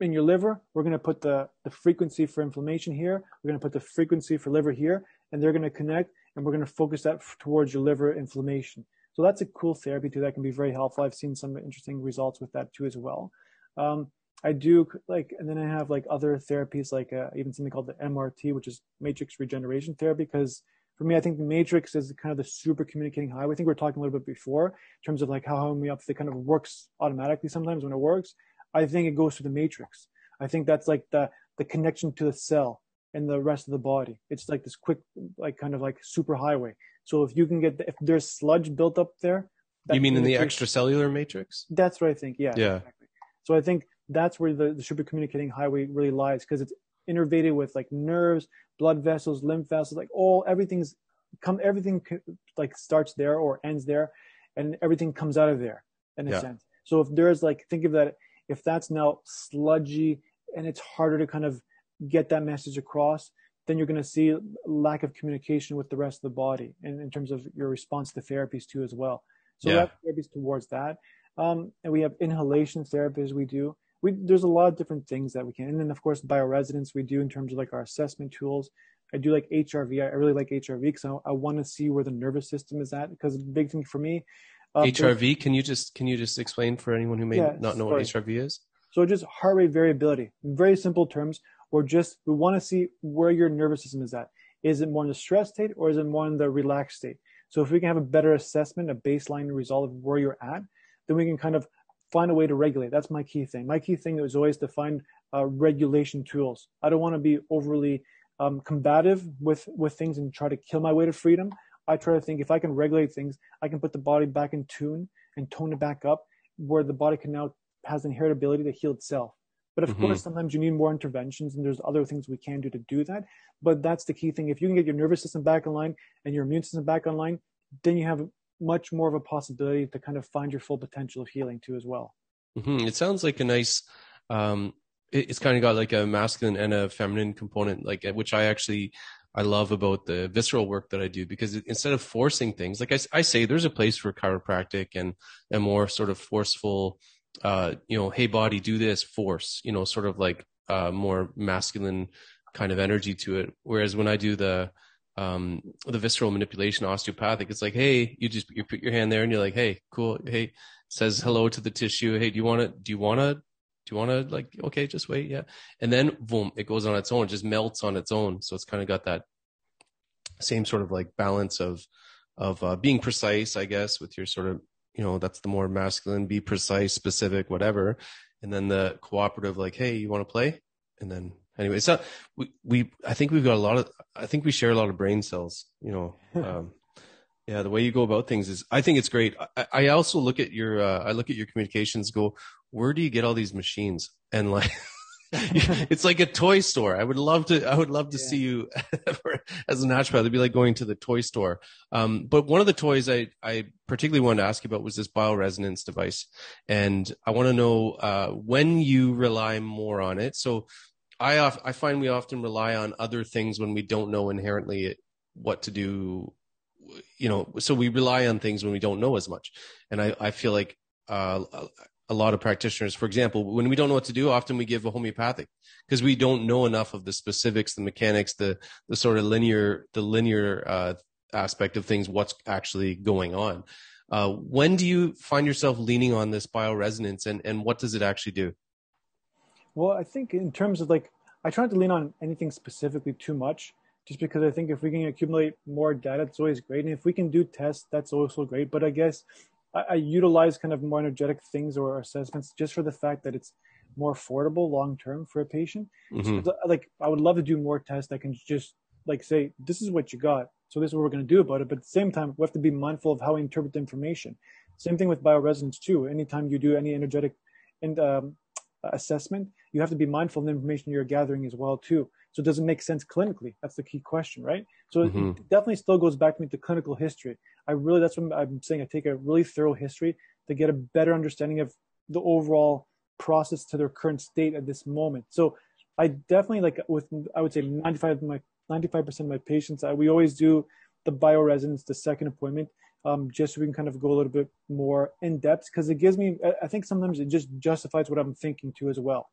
in your liver, we're going to put the, the frequency for inflammation here. We're going to put the frequency for liver here, and they're going to connect, and we're going to focus that f- towards your liver inflammation. So that's a cool therapy too that can be very helpful. I've seen some interesting results with that too as well. Um, I do like, and then I have like other therapies like uh, even something called the MRT, which is matrix regeneration therapy. Because for me, I think the matrix is kind of the super communicating highway. I think we are talking a little bit before in terms of like how homeopathy kind of works automatically sometimes when it works. I think it goes through the matrix. I think that's like the the connection to the cell and the rest of the body. It's like this quick, like kind of like super highway. So if you can get, the, if there's sludge built up there. You mean in the extracellular matrix? That's what I think. Yeah. Yeah. Exactly. So I think that's where the, the super communicating highway really lies because it's innervated with like nerves, blood vessels, lymph vessels, like all everything's come, everything like starts there or ends there and everything comes out of there in a yeah. sense. So if there's like, think of that, if that's now sludgy and it's harder to kind of get that message across, then you're going to see lack of communication with the rest of the body in, in terms of your response to therapies too as well. So yeah. we have therapies towards that. Um, and we have inhalation therapies we do. We, there's a lot of different things that we can. And then of course, bioresonance we do in terms of like our assessment tools. I do like HRV. I really like HRV because I, I want to see where the nervous system is at because the big thing for me. Uh, HRV, can you just, can you just explain for anyone who may yeah, not know sorry. what HRV is? So just heart rate variability. In very simple terms, or just we want to see where your nervous system is at. Is it more in the stress state or is it more in the relaxed state? So if we can have a better assessment, a baseline result of where you're at, then we can kind of find a way to regulate. That's my key thing. My key thing is always to find uh, regulation tools. I don't want to be overly um, combative with with things and try to kill my way to freedom. I try to think if I can regulate things, I can put the body back in tune and tone it back up, where the body can now has inherent ability to heal itself. But of mm-hmm. course, sometimes you need more interventions, and there's other things we can do to do that. But that's the key thing. If you can get your nervous system back online and your immune system back online, then you have much more of a possibility to kind of find your full potential of healing too, as well. Mm-hmm. It sounds like a nice. Um, it, it's kind of got like a masculine and a feminine component, like which I actually I love about the visceral work that I do because instead of forcing things, like I, I say, there's a place for chiropractic and a more sort of forceful uh, you know, hey body, do this, force, you know, sort of like uh, more masculine kind of energy to it. Whereas when I do the um, the visceral manipulation osteopathic, it's like, hey, you just you put your hand there and you're like, hey, cool, hey, says hello to the tissue. Hey, do you want to? Do you want to? Do you want to like? Okay, just wait, yeah. And then boom, it goes on its own. It just melts on its own. So it's kind of got that same sort of like balance of of uh, being precise, I guess, with your sort of you know that's the more masculine, be precise, specific, whatever, and then the cooperative, like, hey, you want to play, and then anyway, it's not we we I think we've got a lot of I think we share a lot of brain cells, you know. Um, yeah, the way you go about things is I think it's great. I, I also look at your uh, I look at your communications. Go, where do you get all these machines? And like. it's like a toy store. I would love to. I would love to yeah. see you as a naturopath. It'd be like going to the toy store. Um, but one of the toys I I particularly wanted to ask you about was this bioresonance device, and I want to know uh, when you rely more on it. So I I find we often rely on other things when we don't know inherently what to do. You know, so we rely on things when we don't know as much, and I I feel like uh, a lot of practitioners, for example, when we don't know what to do, often we give a homeopathic because we don't know enough of the specifics, the mechanics, the the sort of linear the linear uh, aspect of things, what's actually going on. Uh, when do you find yourself leaning on this bioresonance, and and what does it actually do? Well, I think in terms of like, I try not to lean on anything specifically too much, just because I think if we can accumulate more data, it's always great. And if we can do tests, that's also great. But I guess I, I utilize kind of more energetic things or assessments just for the fact that it's more affordable long term for a patient. Mm-hmm. So, like, I would love to do more tests that can just like say, this is what you got. So this is what we're going to do about it. But at the same time, we have to be mindful of how we interpret the information. Same thing with bioresonance too. Anytime you do any energetic and um, assessment, you have to be mindful of the information you're gathering as well too. So it does it make sense clinically? That's the key question, right? So mm-hmm. it definitely still goes back to me to clinical history. I really, that's what I'm saying. I take a really thorough history to get a better understanding of the overall process to their current state at this moment. So I definitely like with, I would say 95 of my, 95% of my patients, I, we always do the bioresonance, the second appointment, um, just so we can kind of go a little bit more in depth because it gives me, I think sometimes it just justifies what I'm thinking too as well.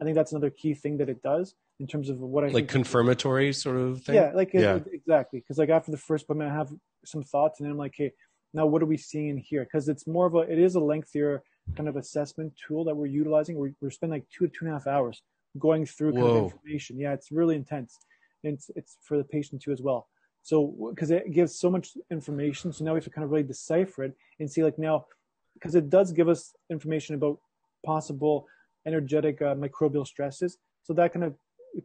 I think that's another key thing that it does in terms of what I like confirmatory sort of thing. Yeah, like yeah. It, exactly. Because like after the first appointment, I have some thoughts, and then I'm like, hey, now what are we seeing in here? Because it's more of a, it is a lengthier kind of assessment tool that we're utilizing. We're, we're spending like two to two and a half hours going through kind of information. Yeah, it's really intense. And it's it's for the patient too as well. So because it gives so much information, so now we have to kind of really decipher it and see like now, because it does give us information about possible energetic uh, microbial stresses. So that kind of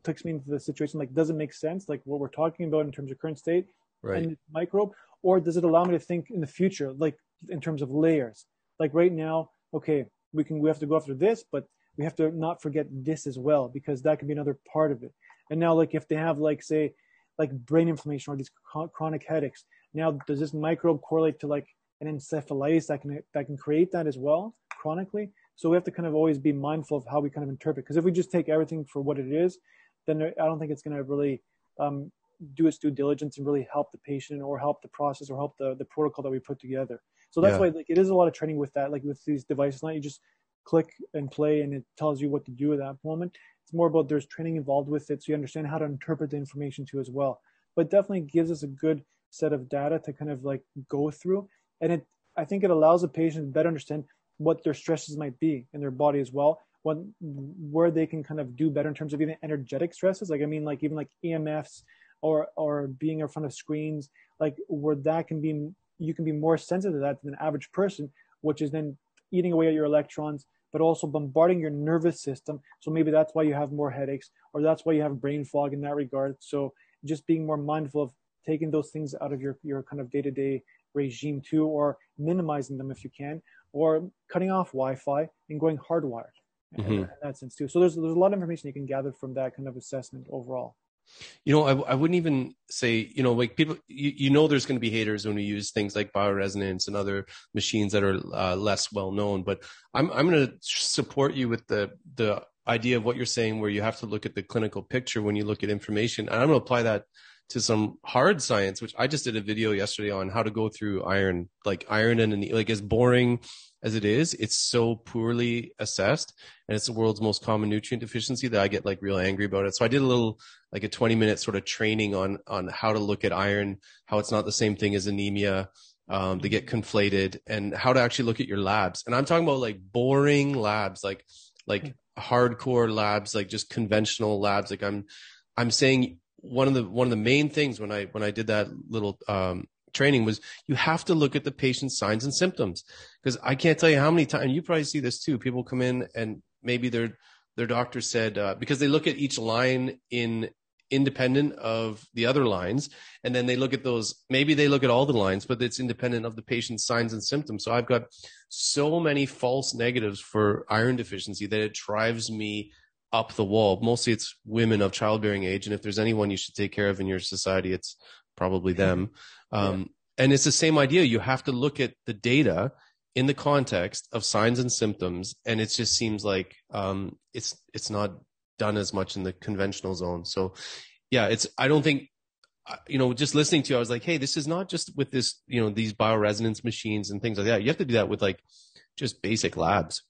takes me into the situation like, does it make sense? Like what we're talking about in terms of current state right. and microbe, or does it allow me to think in the future, like in terms of layers? Like right now, okay, we can we have to go after this, but we have to not forget this as well because that can be another part of it. And now, like if they have like say like brain inflammation or these chronic headaches, now does this microbe correlate to like an encephalitis that can that can create that as well chronically? So we have to kind of always be mindful of how we kind of interpret. Because if we just take everything for what it is, then I don't think it's going to really um, do its due diligence and really help the patient or help the process or help the, the protocol that we put together. So that's yeah. why like it is a lot of training with that, like with these devices. Not you just click and play and it tells you what to do at that moment. It's more about there's training involved with it, so you understand how to interpret the information too as well. But definitely gives us a good set of data to kind of like go through, and it I think it allows the patient to better understand what their stresses might be in their body as well what where they can kind of do better in terms of even energetic stresses. Like i mean like even like emfs or or being in front of screens like where that can be you can be more sensitive to that than an average person which is then eating away at your electrons but also bombarding your nervous system. So maybe that's why you have more headaches or that's why you have brain fog in that regard. So just being more mindful of taking those things out of your your kind of day-to-day regime too or minimizing them if you can or cutting off Wi-Fi and going hardwired mm-hmm. in that sense too. So there's there's a lot of information you can gather from that kind of assessment overall. You know, I, I wouldn't even say, you know, like people, you, you know, there's going to be haters when we use things like bioresonance and other machines that are uh, less well known. But I'm I'm going to support you with the the idea of what you're saying, where you have to look at the clinical picture when you look at information. And I'm going to apply that to some hard science, which I just did a video yesterday on how to go through iron, like iron and like as boring as it is, it's so poorly assessed and it's the world's most common nutrient deficiency that I get like real angry about it. So I did a little like a 20 minute sort of training on, on how to look at iron, how it's not the same thing as anemia. Um, they get conflated and how to actually look at your labs. And I'm talking about like boring labs, like, like hardcore labs, like just conventional labs. Like I'm, I'm saying one of the one of the main things when I when I did that little um, training was you have to look at the patient's signs and symptoms because I can't tell you how many times you probably see this too. People come in and maybe their their doctor said uh, because they look at each line in independent of the other lines and then they look at those maybe they look at all the lines but it's independent of the patient's signs and symptoms so i've got so many false negatives for iron deficiency that it drives me up the wall mostly it's women of childbearing age and if there's anyone you should take care of in your society it's probably them um, yeah. and it's the same idea you have to look at the data in the context of signs and symptoms and it just seems like um, it's it's not done as much in the conventional zone. So yeah, it's, I don't think, uh, you know, just listening to you, I was like, Hey, this is not just with this, you know, these bioresonance machines and things like that. You have to do that with like just basic labs.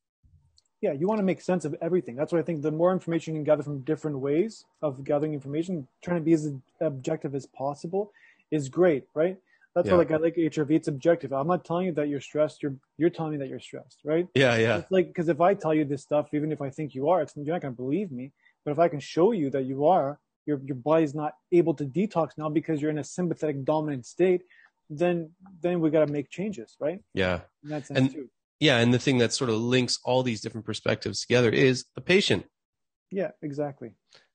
Yeah, you want to make sense of everything. That's why I think the more information you can gather from different ways of gathering information, trying to be as objective as possible is great, right? That's yeah. why like I like HRV. It's objective. I'm not telling you that you're stressed. You're you're telling me that you're stressed, right? Yeah, yeah. It's like because if I tell you this stuff, even if I think you are, it's, you're not gonna believe me. But if I can show you that you are, your your body's not able to detox now because you're in a sympathetic dominant state, then then we got to make changes, right? Yeah. and, too. Yeah, and the thing that sort of links all these different perspectives together is the patient. Yeah, exactly.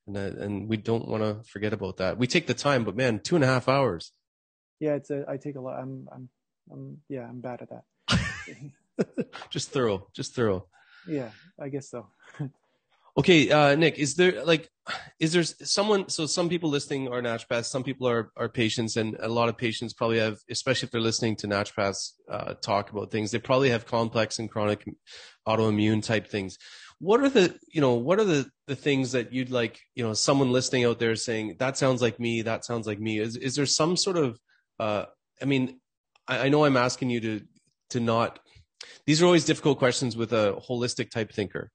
And, uh, and we don't want to forget about that. We take the time, but man, two and a half hours yeah, it's a, I take a lot. I'm, I'm, I'm, yeah, I'm bad at that. just thorough, just thorough. Yeah, I guess so. Okay, uh, Nick, is there like, is there someone? So some people listening are naturopaths, some people are are patients, and a lot of patients probably have, especially if they're listening to naturopaths uh, talk about things, they probably have complex and chronic autoimmune type things. What are the, you know, what are the the things that you'd like, you know, someone listening out there saying that sounds like me, that sounds like me? Is is there some sort of uh, I mean, I, I know I'm asking you to to not. These are always difficult questions with a holistic type thinker,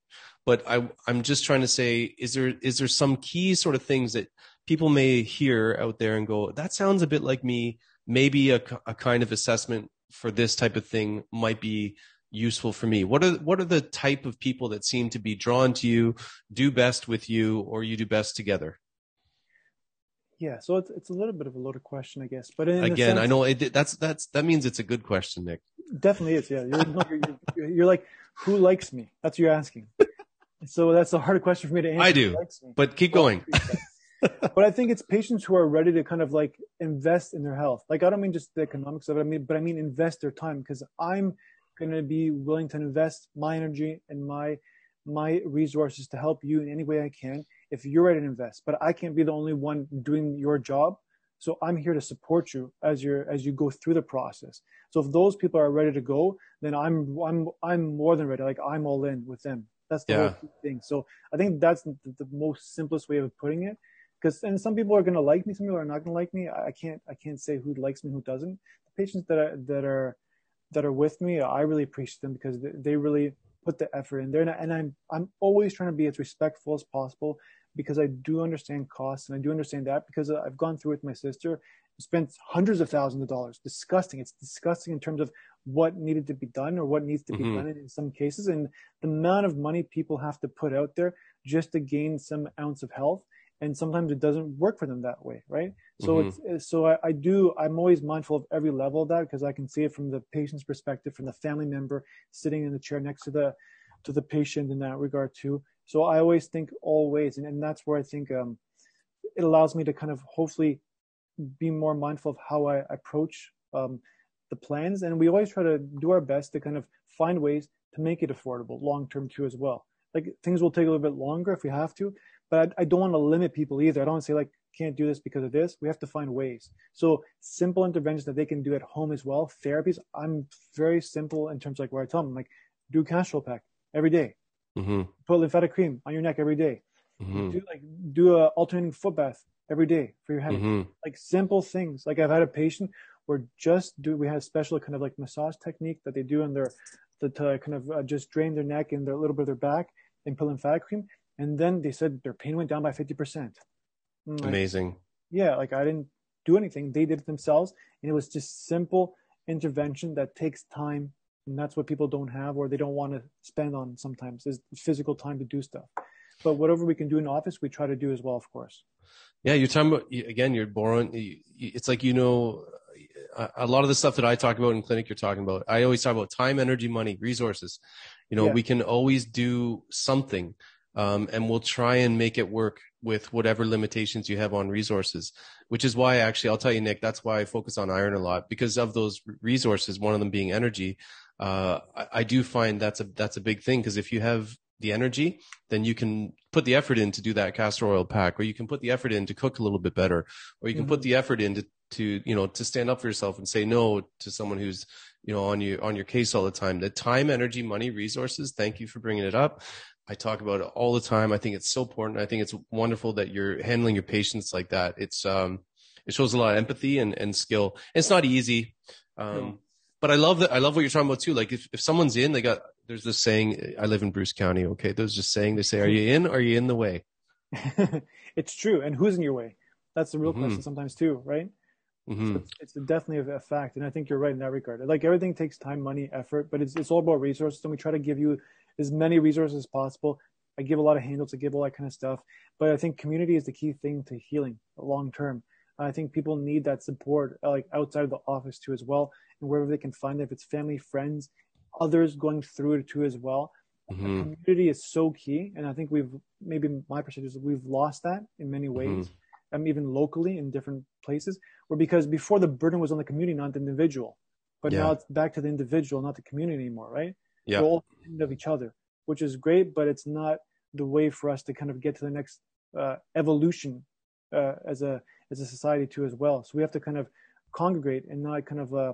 but I, I'm just trying to say, is there is there some key sort of things that people may hear out there and go, that sounds a bit like me. Maybe a, a kind of assessment for this type of thing might be useful for me? What are what are the type of people that seem to be drawn to you, do best with you, or you do best together? Yeah, so it's it's a little bit of a loaded question, I guess. But again, sense, I know it, that's that's that means it's a good question, Nick. Definitely is. Yeah, you're, you're, you're, you're like, who likes me? That's what you're asking. So that's a hard question for me to answer. I do, but keep going. but I think it's patients who are ready to kind of like invest in their health. Like I don't mean just the economics of it. I mean, but I mean invest their time because I'm going to be willing to invest my energy and my my resources to help you in any way I can if you're ready to invest. But I can't be the only one doing your job. So I'm here to support you as you as you go through the process. So if those people are ready to go, then I'm I'm I'm more than ready. Like I'm all in with them. That's the yeah. whole thing. So I think that's the, the most simplest way of putting it. Because and some people are going to like me, some people are not going to like me. I can't I can't say who likes me, who doesn't. The patients that are that are that are with me, I really appreciate them because they really put the effort in there. And, and I'm I'm always trying to be as respectful as possible because I do understand costs and I do understand that because I've gone through with my sister, spent hundreds of thousands of dollars. Disgusting. It's disgusting in terms of what needed to be done or what needs to be mm-hmm. done in some cases, and the amount of money people have to put out there just to gain some ounce of health. And sometimes it doesn't work for them that way, right? So mm-hmm. it's so I, I do. I'm always mindful of every level of that because I can see it from the patient's perspective, from the family member sitting in the chair next to the to the patient in that regard too. So I always think always, and, and that's where I think um, it allows me to kind of hopefully be more mindful of how I approach um, the plans. And we always try to do our best to kind of find ways to make it affordable long term too as well. Like things will take a little bit longer if we have to, but I, I don't want to limit people either. I don't want to say like can't do this because of this. We have to find ways. So simple interventions that they can do at home as well. Therapies. I'm very simple in terms of like where I tell them like do castor oil pack every day. Mm-hmm. Put lymphatic cream on your neck every day. Mm-hmm. Do like do a alternating foot bath every day for your head. Mm-hmm. Like simple things. Like I've had a patient where just do we have special kind of like massage technique that they do on their to, to kind of uh, just drain their neck and their, a little bit of their back and put lymphatic cream. And then they said their pain went down by 50%. Like, Amazing. Yeah. Like I didn't do anything. They did it themselves. And it was just simple intervention that takes time and that's what people don't have or they don't want to spend on sometimes is physical time to do stuff but whatever we can do in office, we try to do as well, of course. Yeah, you're talking about again. You're born. It's like you know a lot of the stuff that I talk about in clinic. You're talking about. I always talk about time, energy, money, resources. You know, yeah. we can always do something, um, and we'll try and make it work with whatever limitations you have on resources. Which is why, actually, I'll tell you, Nick. That's why I focus on iron a lot because of those resources. One of them being energy. Uh, I, I do find that's a that's a big thing because if you have the energy, then you can put the effort in to do that castor oil pack, or you can put the effort in to cook a little bit better, or you can mm-hmm. put the effort in to, to, you know, to stand up for yourself and say no to someone who's, you know, on you, on your case all the time. The time, energy, money, resources. Thank you for bringing it up. I talk about it all the time. I think it's so important. I think it's wonderful that you're handling your patients like that. It's, um, it shows a lot of empathy and, and skill. And it's not easy. Um, no. but I love that. I love what you're talking about too. Like if, if someone's in, they got there's this saying i live in bruce county okay there's just saying they say are you in or are you in the way it's true and who's in your way that's the real mm-hmm. question sometimes too right mm-hmm. so it's, it's, definitely a fact and i think you're right in that regard like everything takes time money effort but it's, it's all about resources and we try to give you as many resources as possible i give a lot of handles i give all that kind of stuff but i think community is the key thing to healing long term I think people need that support, like outside of the office too, as well, and wherever they can find it. If it's family, friends, others going through it too as well. Mm-hmm. community is so key, and I think we've maybe my perception is we've lost that in many ways, mm-hmm. um, even locally in different places. Where because before the burden was on the community, not the individual, but yeah. now it's back to the individual, not the community anymore, right? Yeah, We're all of each other, which is great, but it's not the way for us to kind of get to the next uh, evolution uh, as a as a society too as well. So we have to kind of congregate and not kind of uh,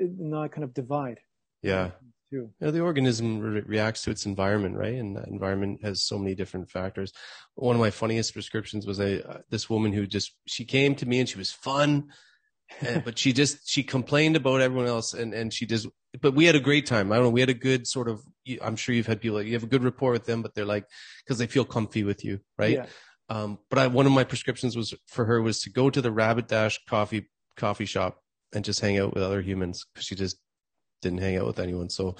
not kind of divide. Yeah. Too. Yeah, the organism re- reacts to its environment, right? And that environment has so many different factors. One of my funniest prescriptions was a uh, this woman who just she came to me and she was fun, and, but she just she complained about everyone else, and and she just. But we had a great time. I don't know. We had a good sort of. I'm sure you've had people. You have a good rapport with them, but they're like because they feel comfy with you, right? Yeah. Um, but I, one of my prescriptions was for her was to go to the Rabbit Dash coffee coffee shop and just hang out with other humans because she just didn't hang out with anyone. So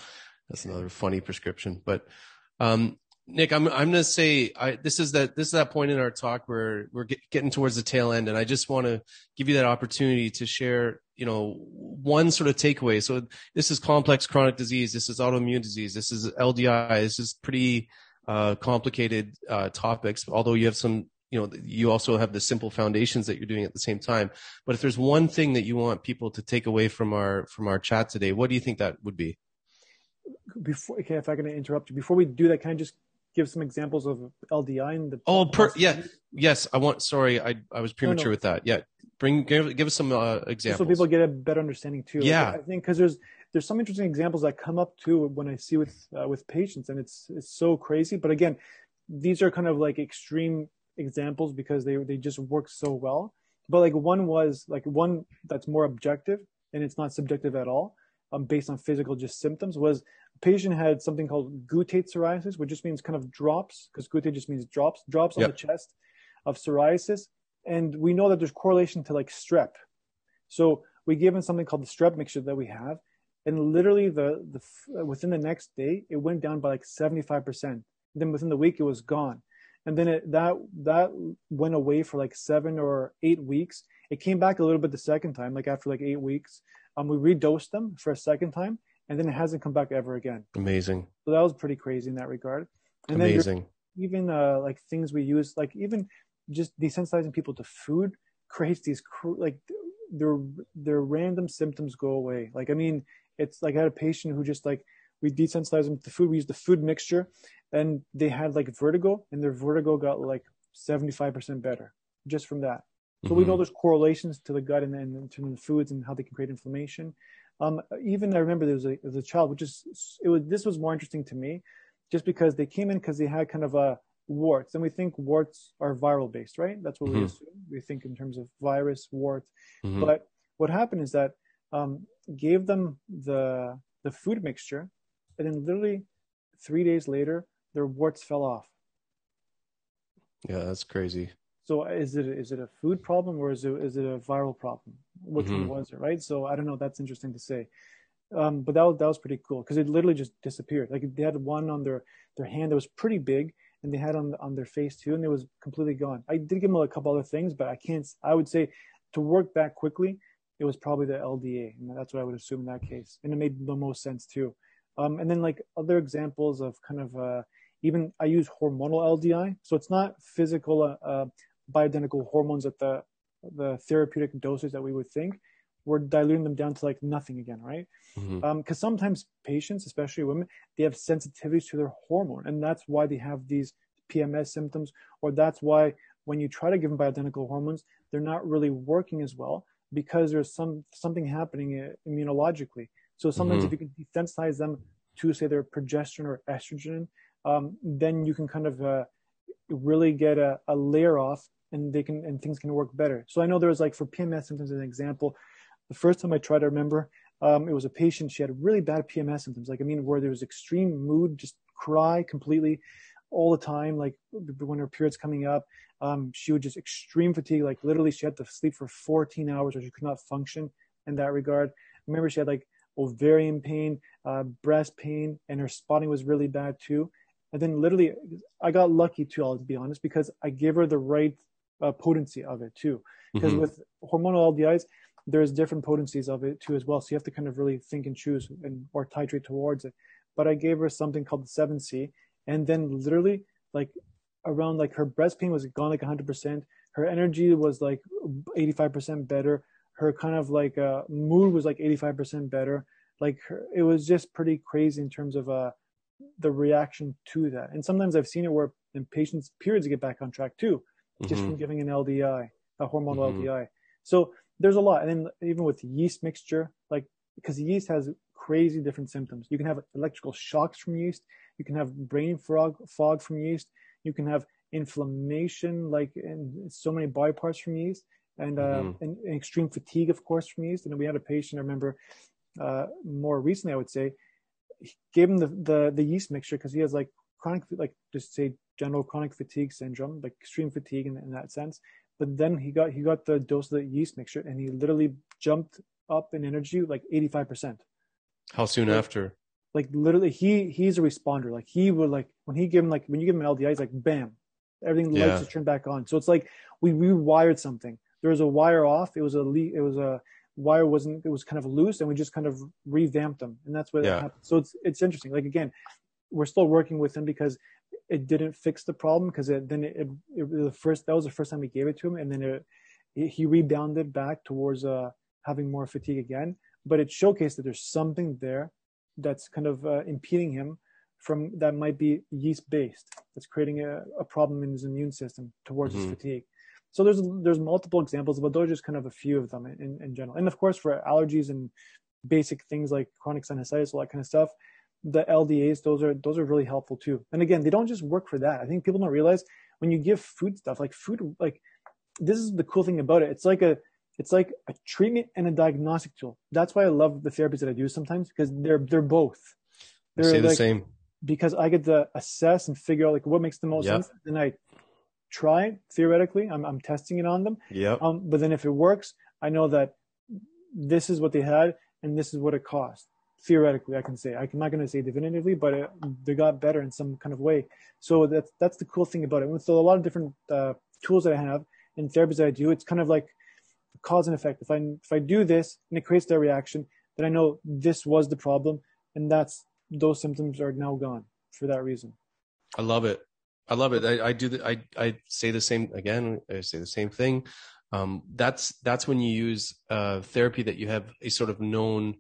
that's another funny prescription. But um, Nick, I'm I'm gonna say I, this is that this is that point in our talk where we're get, getting towards the tail end, and I just want to give you that opportunity to share, you know, one sort of takeaway. So this is complex chronic disease, this is autoimmune disease, this is LDI, this is pretty uh, complicated uh, topics. Although you have some you know you also have the simple foundations that you're doing at the same time. But if there's one thing that you want people to take away from our from our chat today what do you think that would be? Before okay if i can interrupt you before we do that can i just give some examples of ldi and the oh per, yeah. Yes i want sorry i i was premature no, no. with that. Yeah bring give, give us some uh, examples so people get a better understanding too. Yeah. I think because there's there's some interesting examples that come up too when i see with uh, with patients and it's it's so crazy. But again these are kind of like extreme examples because they they just work so well. But like one was like one that's more objective and it's not subjective at all, um, based on physical just symptoms. Was a patient had something called guttate psoriasis, which just means kind of drops, because guttate just means drops, drops yep. on the chest of psoriasis, and we know that there's correlation to like strep. So we gave him something called the strep mixture that we have, and literally the the within the next day it went down by like 75 percent. Then within the week it was gone and then it, that that went away for like seven or eight weeks. It came back a little bit the second time, like after like eight weeks. Um, we redosed them for a second time, and then it hasn't come back ever again. Amazing. So that was pretty crazy in that regard. And Amazing. Then even uh, like things we use, like even just desensitizing people to food, creates these like their their random symptoms go away. Like I mean, it's like I had a patient who just like we desensitized them to food. We used the food mixture, and they had like vertigo, and their vertigo got like 75% better just from that. So mm-hmm. we know mm-hmm. there's correlations to the gut and, and to the foods and how they can create inflammation. Um, even I remember there was a, there was a child, which is it was this was more interesting to me, just because they came in because they had kind of a warts, and we think warts are viral based, right? That's what mm-hmm. we assume. We think in terms of virus, wart. Mm-hmm. But what happened is that um, gave them the the food mixture, and then literally three days later, their warts fell off. Yeah, that's crazy. So is it is it a food problem or is it is it a viral problem? Which mm-hmm. one was it, right? So I don't know. That's interesting to say. Um, but that was, that was pretty cool because it literally just disappeared. Like they had one on their their hand that was pretty big, and they had on on their face too, and it was completely gone. I did give them a couple other things, but I can't. I would say to work that quickly, it was probably the LDA, and that's what I would assume in that case, and it made the most sense too. Um, and then like other examples of kind of uh, even I use hormonal LDI, so it's not physical uh, uh, bioidentical hormones at the the therapeutic doses that we would think. We're diluting them down to like nothing again, right? Because Mm-hmm. um, sometimes patients, especially women, they have sensitivities to their hormone, and that's why they have these PMS symptoms, or that's why when you try to give them bioidentical hormones, they're not really working as well because there's some something happening uh, immunologically. So sometimes Mhm. if you can desensitize them to say their progesterone or estrogen, um, then you can kind of uh, really get a, a layer off, and they can and things can work better. So I know there was like for PMS symptoms, as an example, the first time I tried to remember, um, it was a patient. She had really bad PMS symptoms, like I mean, where there was extreme mood, just cry completely all the time, like when her period's coming up. Um, she would just extreme fatigue, like literally she had to sleep for 14 hours or she could not function in that regard. Remember, she had like ovarian pain, uh, breast pain, and her spotting was really bad too. And then literally, I got lucky too, I'll be honest, because I gave her the right uh, potency of it too. Because Mhm. with hormonal LDIs, there's different potencies of it too as well. So you have to kind of really think and choose and or titrate towards it. But I gave her something called the 7C, and then literally like around like her breast pain was gone like 100%. Her energy was like 85% better. Her kind of like uh, mood was like 85% better. Like her, it was just pretty crazy in terms of uh, the reaction to that. And sometimes I've seen it where in patients' periods get back on track too, just Mhm. from giving an LDI, a hormonal Mhm. LDI. So there's a lot. And then even with yeast mixture, like because yeast has crazy different symptoms. You can have electrical shocks from yeast. You can have brain fog, fog from yeast. You can have inflammation, like in so many body parts from yeast, and, uh, Mhm. and, and extreme fatigue, of course, from yeast. And we had a patient, I remember uh, more recently, I would say, he gave him the, the, the yeast mixture because he has like chronic, like just say general chronic fatigue syndrome, like extreme fatigue in, in that sense. But then he got he got the dose of the yeast mixture, and he literally jumped up in energy like 85%. How soon Like- after? Like literally, he he's a responder. Like he would like when he give him like when you give him an LDI, he's like bam, everything the Yeah. lights just turn back on. So it's like we rewired something. There was a wire off. It was a le- it was a wire wasn't it was kind of loose, and we just kind of revamped them, and that's what Yeah. happened. So it's it's interesting. Like again, we're still working with him because it didn't fix the problem because it, then it, it, it the first that was the first time we gave it to him, and then it, it, he rebounded back towards uh, having more fatigue again. But it showcased that there's something there that's kind of uh, impeding him from that might be yeast based. That's creating a, a problem in his immune system towards Mhm. his fatigue. So there's there's multiple examples, but those are just kind of a few of them in, in general. And of course, for allergies and basic things like chronic sinusitis, all that kind of stuff, the LDAs, those are those are really helpful too. And again, they don't just work for that. I think people don't realize when you give food stuff, like food, like this is the cool thing about it. It's like a it's like a treatment and a diagnostic tool. That's why I love the therapies that I do sometimes because they're they're both. They're say the like, same. because I get to assess and figure out like what makes the most Yeah. sense. and I try it theoretically. I'm I'm testing it on them. Yeah. Um, but then if it works, I know that this is what they had and this is what it cost. Theoretically, I can say. I'm not going to say definitively, but it, they got better in some kind of way. So that's that's the cool thing about it. With a lot of different uh, tools that I have and therapies that I do, it's kind of like cause and effect. If I if I do this and it creates that reaction, then I know this was the problem, and that's those symptoms are now gone for that reason. I love it. I love it. I, I do. The, I I say the same again. I say the same thing. Um, that's that's when you use uh, therapy that you have a sort of known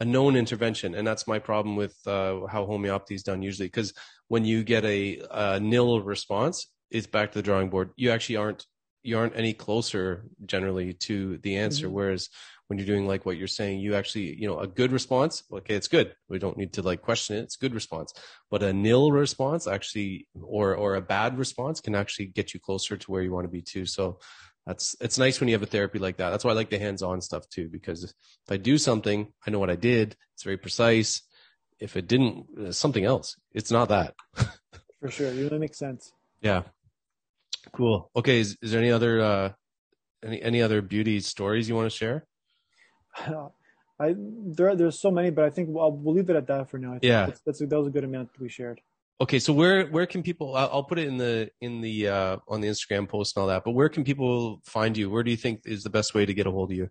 a known intervention, and that's my problem with uh, how homeopathy is done usually. Because when you get a, a nil response, it's back to the drawing board. You actually aren't you aren't any closer generally to the answer. Mhm. Whereas when you're doing like what you're saying, you actually you know a good response. Okay, it's good. We don't need to like question it. It's a good response. But a nil response actually or or a bad response can actually get you closer to where you want to be too. So that's it's nice when you have a therapy like that. That's why i like the hands-on stuff too because if i do something i know what i did. It's very precise. If it didn't something else. It's not that. For sure, it really makes sense. yeah. Cool. Okay is, is there any other uh any any other beauty stories you want to share I there there's so many, but I think we'll, we'll leave it at that for now. I think Yeah. that's, that's a, that was a good amount that we shared. Okay, so where where can people? I'll, I'll put it in the in the uh, on the Instagram post and all that. But where can people find you? Where do you think is the best way to get a hold of you?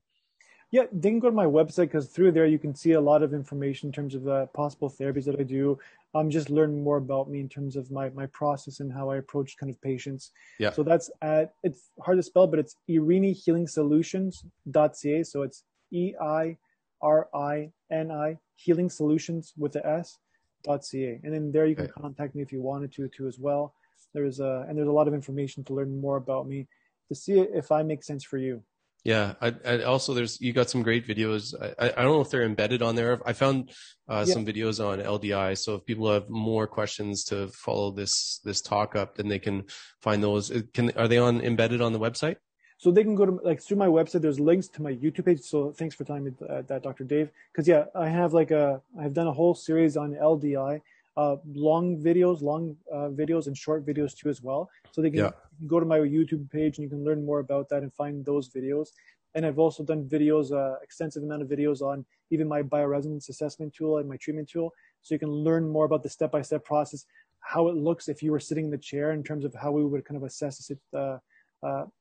Yeah, they can go to my website because through there you can see a lot of information in terms of the possible therapies that I do. Um, just learn more about me in terms of my my process and how I approach kind of patients. Yeah. So that's at it's hard to spell, but it's Eirini Healing Solutions.ca. So it's E I R I N I Healing Solutions with the S dot ca and then there you can Okay. contact me if you wanted to too as well there's a and there's a lot of information to learn more about me to see if i make sense for you Yeah, I, I also there's you got some great videos. I, I don't know if they're embedded on there. I found uh, Yeah. some videos on LDI. So if people have more questions to follow this this talk up, then they can find those. Can are they on embedded on the website? So they can go to like through my website there's links to my youtube page so thanks for telling me uh, that dr dave. Because yeah i have like a i've done a whole series on ldi uh, long videos long uh, videos and short videos too as well. So they can, Yeah. go to my youtube page and you can learn more about that and find those videos. And i've also done videos uh, extensive amount of videos on even my bioresonance assessment tool and my treatment tool. So you can learn more about the step-by-step process how it looks if you were sitting in the chair in terms of how we would kind of assess it uh, uh,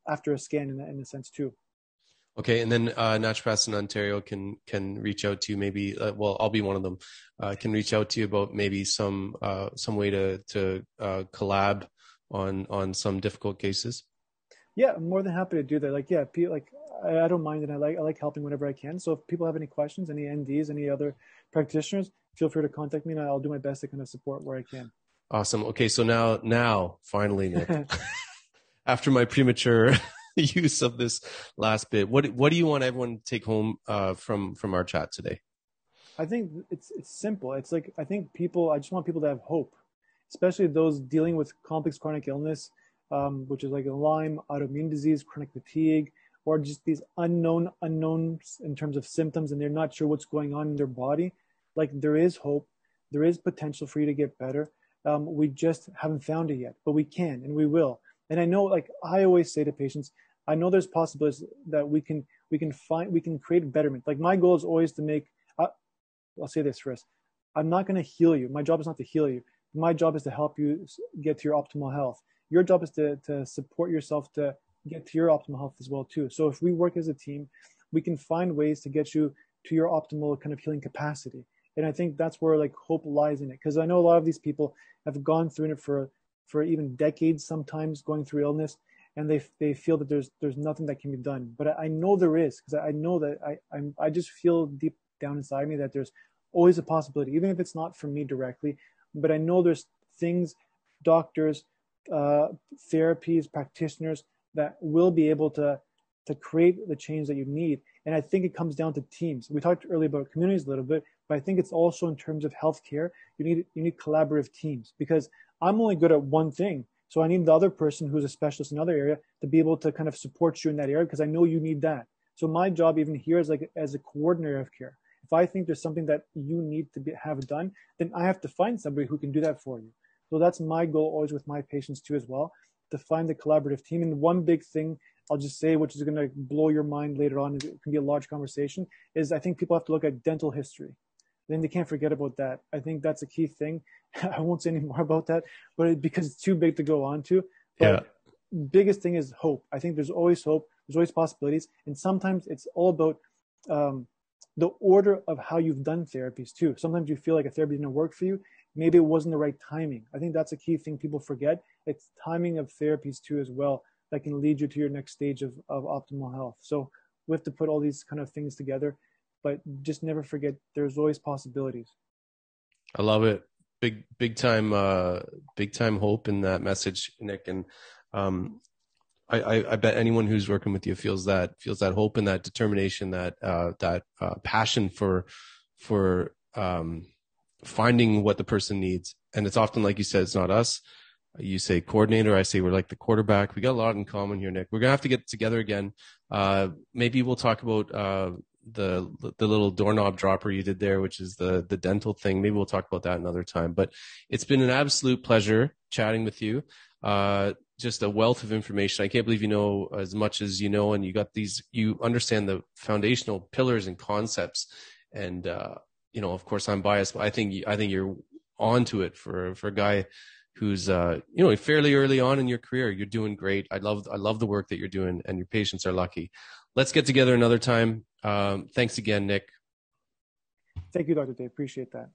after a scan in, in a sense too. Okay, and then uh, naturopaths in Ontario can can reach out to you. Maybe uh, well, I'll be one of them. Uh, can reach out to you about maybe some uh, some way to to uh, collab on on some difficult cases. Yeah, I'm more than happy to do that. Like, yeah, like I, I don't mind, and I like I like helping whenever I can. So if people have any questions, any NDs, any other practitioners, feel free to contact me, and I'll do my best to kind of support where I can. Awesome. Okay, so now now finally, Nick, after my premature use of this last bit, what what do you want everyone to take home uh, from from our chat today? I think it's it's simple. It's like I think people. I just want people to have hope, especially those dealing with complex chronic illness, um, which is like Lyme, autoimmune disease, chronic fatigue, or just these unknown unknowns in terms of symptoms, and they're not sure what's going on in their body. Like there is hope, there is potential for you to get better. Um, we just haven't found it yet, but we can and we will. And I know, like I always say to patients, I know there's possibilities that we can we can find we can create betterment. Like my goal is always to make I'll say this first. I'm not going to heal you. My job is not to heal you. My job is to help you get to your optimal health. Your job is to, to support yourself to get to your optimal health as well too. So if we work as a team, we can find ways to get you to your optimal kind of healing capacity. And I think that's where like hope lies in it. Because I know a lot of these people have gone through it for for even decades, sometimes going through illness, and they they feel that there's there's nothing that can be done. But I, I know there is because I, I know that I I'm, I just feel deep down inside me that there's always a possibility, even if it's not for me directly. But I know there's things, doctors, uh, therapies, practitioners that will be able to to create the change that you need. And I think it comes down to teams. We talked earlier about communities a little bit, but I think it's also in terms of healthcare. You need you need collaborative teams because I'm only good at one thing. So I need the other person who's a specialist in another area to be able to kind of support you in that area because I know you need that. So my job even here is like as a coordinator of care. If I think there's something that you need to be, have done, then I have to find somebody who can do that for you. So that's my goal always with my patients too as well, to find the collaborative team. And one big thing I'll just say, which is going to blow your mind later on, it can be a large conversation, is I think people have to look at dental history. Then they can't forget about that. I think that's a key thing. I won't say any more about that, but it, because it's too big to go on to. But biggest thing is hope. I think there's always hope. There's always possibilities, and sometimes it's all about um, the order of how you've done therapies too. Sometimes you feel like a therapy didn't work for you. Maybe it wasn't the right timing. I think that's a key thing people forget. It's timing of therapies too as well that can lead you to your next stage of, of optimal health. So we have to put all these kind of things together, but just never forget there's always possibilities. I love it. Big big time uh big time hope in that message, Nick. And um I, I, I bet anyone who's working with you feels that feels that hope and that determination, that uh that uh passion for for um finding what the person needs. And it's often like you said, it's not us. You say coordinator, I say we're like the quarterback. We got a lot in common here, Nick. We're gonna have to get together again. Uh maybe we'll talk about uh the the little doorknob dropper you did there, which is the the dental thing. Maybe we'll talk about that another time. But it's been an absolute pleasure chatting with you. Uh, just a wealth of information. I can't believe you know as much as you know, and you got these. You understand the foundational pillars and concepts, and uh, you know, of course, I'm biased, but I think I think you're onto it for for a guy who's uh, you know fairly early on in your career. You're doing great. I love I love the work that you're doing, and your patients are lucky let's get together another time. Um, thanks again, Nick. Thank you, Dr. Day. Appreciate that.